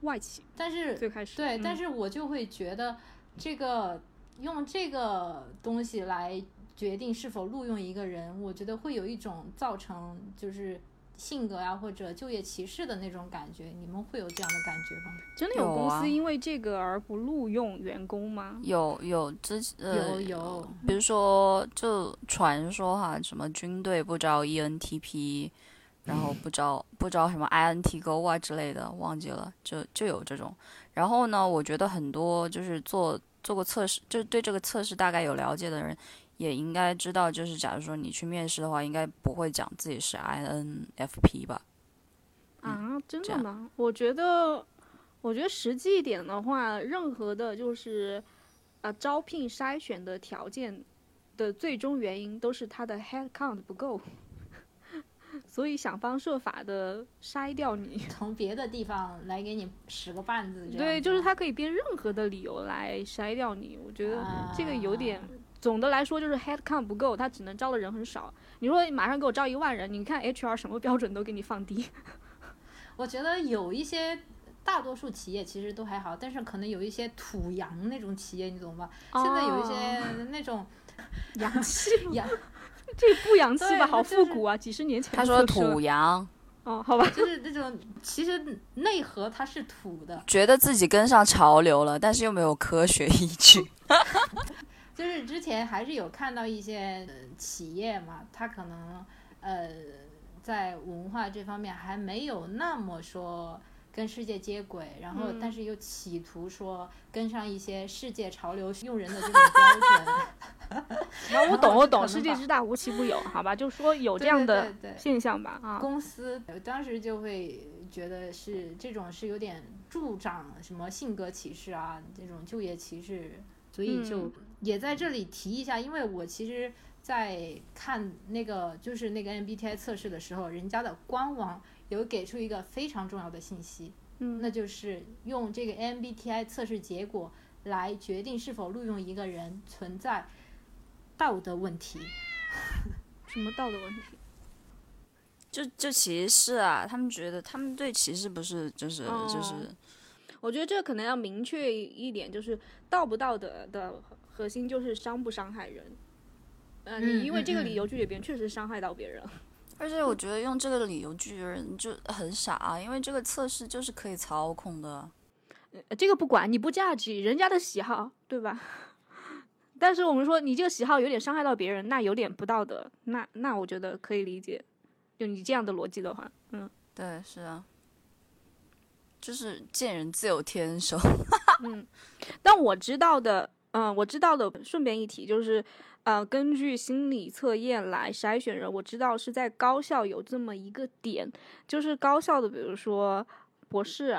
外企但是最开始对，但嗯是我就会觉得这个用这个东西来决定是否录用一个人，我觉得会有一种造成就是性格呀、或者就业歧视的那种感觉。你们会有这样的感觉吗？真的有公司因为这个而不录用员工吗？有有之呃有有，比如说就传说哈，什么军队不招 ENTP，然后不招不招什么 INTGO 啊之类的，忘记了，就就有这种。然后呢，我觉得很多就是做做过测试，就是对这个测试大概有了解的人，也应该知道，就是假如说你去面试的话，应该不会讲自己是 INFP 吧？啊，真的吗？我觉得，我觉得实际一点的话，任何的就是呃招聘筛选的条件的最终原因都是他的 head count 不够，所以想方设法的筛掉你。从别的地方来给你使个绊子，对，就是他可以编任何的理由来筛掉你。我觉得这个有点，啊总的来说就是 head count 不够，他只能招的人很少。你说马上给我招一万人，你看 HR 什么标准都给你放低。我觉得有一些。大多数企业其实都还好，但是可能有一些土洋那种企业，你懂吧？现在有一些那种洋气？洋，这不洋气吧？好复古啊！几十年前他说土洋，哦，好吧，就是那种其实内核它是土的，觉得自己跟上潮流了，但是又没有科学依据。就是之前还是有看到一些、呃企业嘛，它可能呃在文化这方面还没有那么说跟世界接轨，然后嗯。但是又企图说跟上一些世界潮流用人的这种标准。然后我懂，我懂，世界之大无奇不有，好吧，就说有这样的对对现象吧，啊，公司当时就会觉得是这种是有点助长什么性格歧视啊，这种就业歧视，所以就嗯也在这里提一下，因为我其实，在看那个就是那个 MBTI 测试的时候，人家的官网有给出一个非常重要的信息，嗯，那就是用这个 MBTI 测试结果来决定是否录用一个人存在道德问题。什么道德问题？就就歧视啊，他们觉得他们对歧视不是就是、哦就是我觉得这可能要明确一点，就是道不道德的核心就是伤不伤害人。呃，嗯你因为这个嗯理由拒绝别人，确实伤害到别人。而且我觉得用这个理由拒绝人就很傻、啊，因为这个测试就是可以操控的。呃这个不管你不价值人家的喜好，对吧？但是我们说你这个喜好有点伤害到别人，那有点不道德，那那我觉得可以理解。就你这样的逻辑的话，嗯对，是啊，就是见人自有天收。嗯。但我知道的，嗯、我知道的，顺便一提就是，呃，根据心理测验来筛选人，我知道是在高校有这么一个点，就是高校的，比如说博士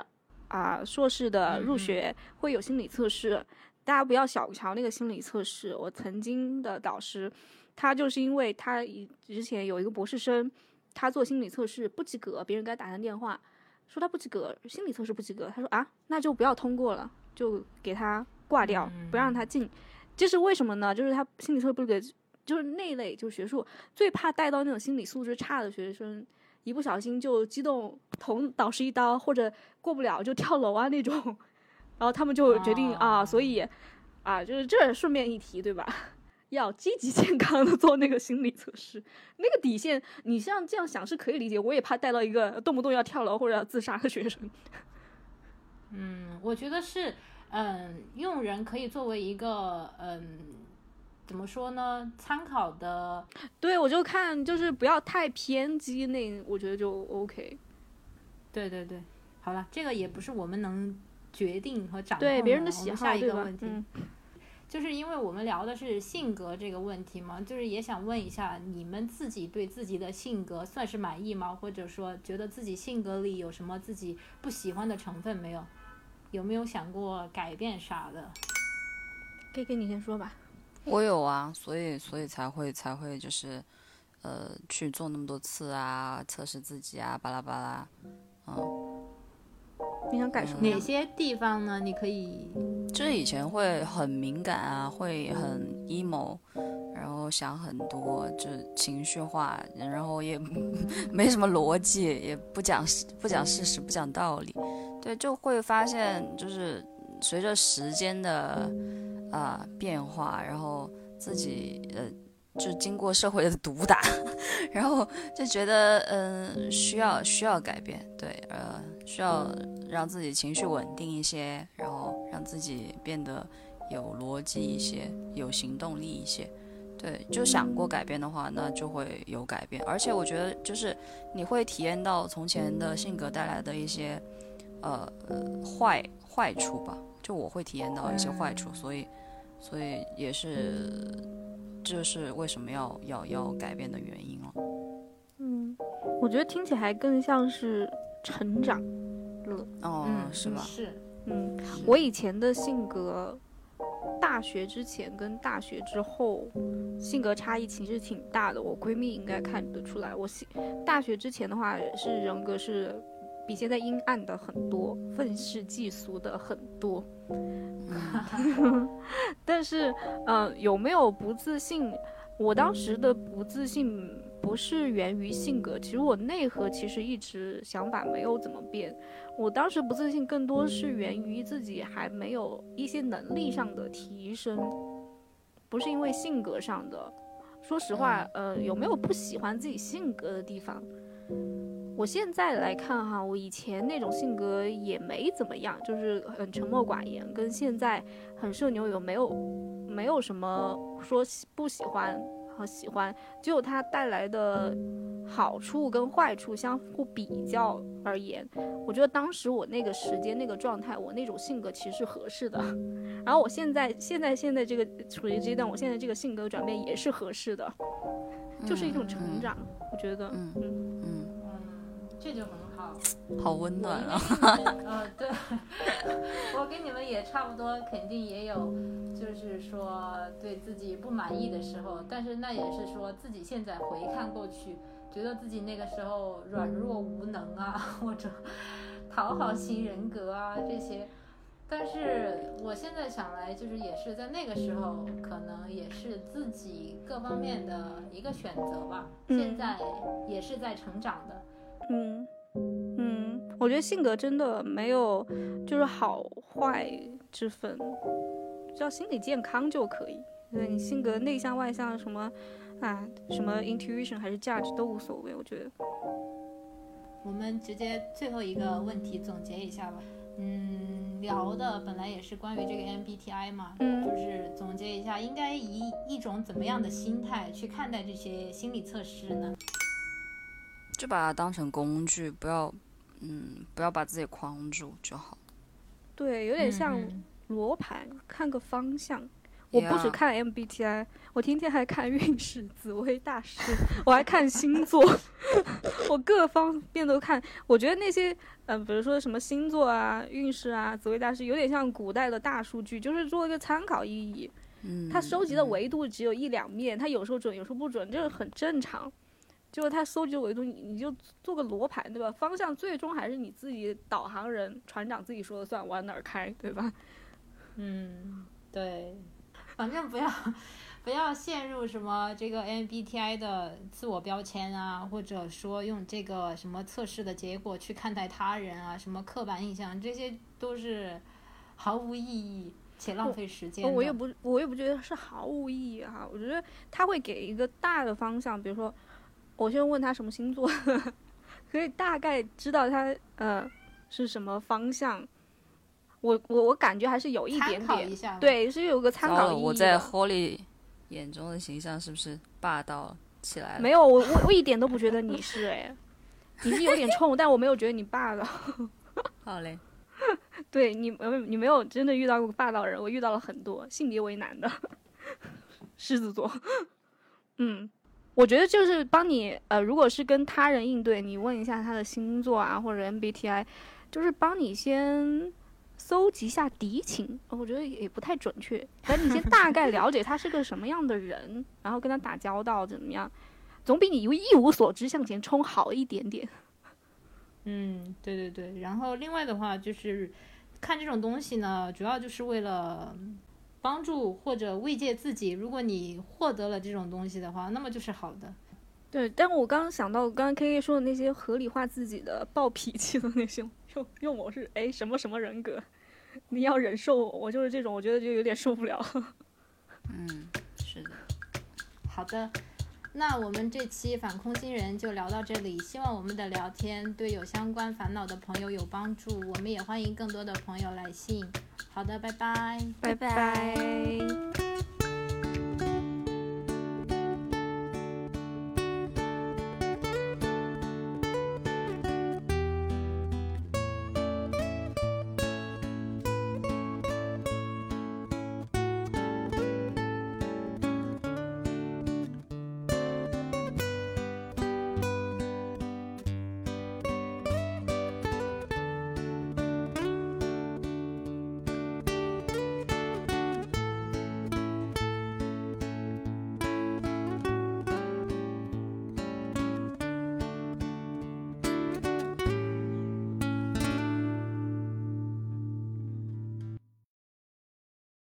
啊、硕士的入学会有心理测试，大家不要小瞧那个心理测试。我曾经的导师，他就是因为他以之前有一个博士生，他做心理测试不及格，别人给他打上电话说他不及格，心理测试不及格，他说啊，那就不要通过了，就给他挂掉，不让他进。这是为什么呢？就是他心理测试不及格，就是那类就是学术最怕带到那种心理素质差的学生，一不小心就激动捅导师一刀，或者过不了就跳楼啊那种，然后他们就决定啊，哦所以啊，就是这顺便一提，对吧？要积极健康的做那个心理测试，那个底线，你像这样想是可以理解。我也怕带到一个动不动要跳楼或者要自杀的学生。嗯，我觉得是，嗯，用人可以作为一个，嗯，怎么说呢，参考的，对，我就看就是不要太偏激，那我觉得就 OK。对对对，好了，这个也不是我们能决定和掌控对别人的下一？个问题，嗯，就是因为我们聊的是性格这个问题嘛，就是也想问一下，你们自己对自己的性格算是满意吗？或者说觉得自己性格里有什么自己不喜欢的成分没有？有没有想过改变啥的？可以跟你先说吧。我有啊，所以所以才会才会就是，呃，去做那么多次啊，测试自己啊，巴拉巴拉，嗯，你想改什么？哪些地方呢？你可以就是以前会很敏感啊，会很 emo，然后想很多，就是情绪化，然后也 没什么逻辑，也不讲不讲事实，不讲道理，对，就会发现就是随着时间的啊、变化，然后自己呃。就经过社会的毒打，然后就觉得嗯、需要需要改变，对，呃需要让自己情绪稳定一些，然后让自己变得有逻辑一些，有行动力一些。对，就想过改变的话，那就会有改变。而且我觉得，就是你会体验到从前的性格带来的一些呃呃坏坏处吧。就我会体验到一些坏处，所以所以也是这是为什么要要要改变的原因了。嗯，我觉得听起来更像是成长了。哦，嗯，是吧？是，嗯，我以前的性格，大学之前跟大学之后性格差异其实挺大的。我闺蜜应该看得出来，我性大学之前的话是人格是比现在阴暗的很多，愤世嫉俗的很多。但是，呃，有没有不自信？我当时的不自信不是源于性格，其实我内核其实一直想法没有怎么变。我当时不自信更多是源于自己还没有一些能力上的提升，不是因为性格上的。说实话，呃，有没有不喜欢自己性格的地方？我现在来看哈，我以前那种性格也没怎么样，就是很沉默寡言，跟现在很社牛有没有没有什么说喜不喜欢和喜欢，只有它带来的好处跟坏处相互比较而言，我觉得当时我那个时间那个状态，我那种性格其实是合适的。然后我现在现在现在这个处于阶段，我现在这个性格转变也是合适的，就是一种成长，我觉得，嗯，嗯，这就很好。好温暖啊！呃，对，我跟你们也差不多，肯定也有，就是说对自己不满意的时候，但是那也是说自己现在回看过去，觉得自己那个时候软弱无能啊，或者讨好型人格啊这些，但是我现在想来，就是也是在那个时候，可能也是自己各方面的一个选择吧。嗯现在也是在成长的。嗯嗯嗯，我觉得性格真的没有就是好坏之分，只要心理健康就可以。对你性格内向外向什么啊，什么 intuition 还是 judge 都无所谓，我觉得。我们直接最后一个问题总结一下吧。嗯，聊的本来也是关于这个 MBTI 嘛，嗯就是总结一下，应该以一种怎么样的心态去看待这些心理测试呢？就把它当成工具，不要，嗯，不要把自己框住就好。对，有点像嗯罗盘，看个方向。我不只看 MBTI，我天天还看运势、紫微大师，我还看星座，我各方面都看。我觉得那些，嗯、比如说什么星座啊、运势啊、紫微大师，有点像古代的大数据，就是做一个参考意义。嗯，它收集的嗯维度只有一两面，它有时候准，有时候不准，这个很正常。就是它搜集的维度，你你就做个罗盘，对吧？方向最终还是你自己导航人、船长自己说了算，往哪儿开，对吧？嗯，对，反正不要不要陷入什么这个 MBTI 的自我标签啊，或者说用这个什么测试的结果去看待他人啊，什么刻板印象，这些都是毫无意义且浪费时间我也不，我也不觉得是毫无意义哈。我觉得他会给一个大的方向，比如说，我先问他什么星座，可以大概知道他呃是什么方向。我我我感觉还是有一点点对，是有个参，考意义我在的 Holly 眼中的形象是不是霸道起来了？没有，我我我一点都不觉得你是哎，你是有点冲，但我没有觉得你霸道。好嘞，对你没有你没有真的遇到过霸道人，我遇到了很多性别为难的狮子座。嗯，我觉得就是帮你呃，如果是跟他人应对，你问一下他的星座啊或者 MBTI，就是帮你先搜集一下敌情，我觉得也不太准确，反正你先大概了解他是个什么样的人，然后跟他打交道怎么样，总比你一无所知向前冲好一点点。嗯，对对对。然后另外的话就是看这种东西呢，主要就是为了帮助或者慰藉自己。如果你获得了这种东西的话，那么就是好的。对，但我刚刚想到，刚刚 K K 说的那些合理化自己的暴脾气的那些，用用我是哎什么什么人格，你要忍受我，我就是这种，我觉得就有点受不了。嗯，是的，好的，那我们这期反空心人就聊到这里，希望我们的聊天对有相关烦恼的朋友有帮助。我们也欢迎更多的朋友来信。好的，拜拜。拜拜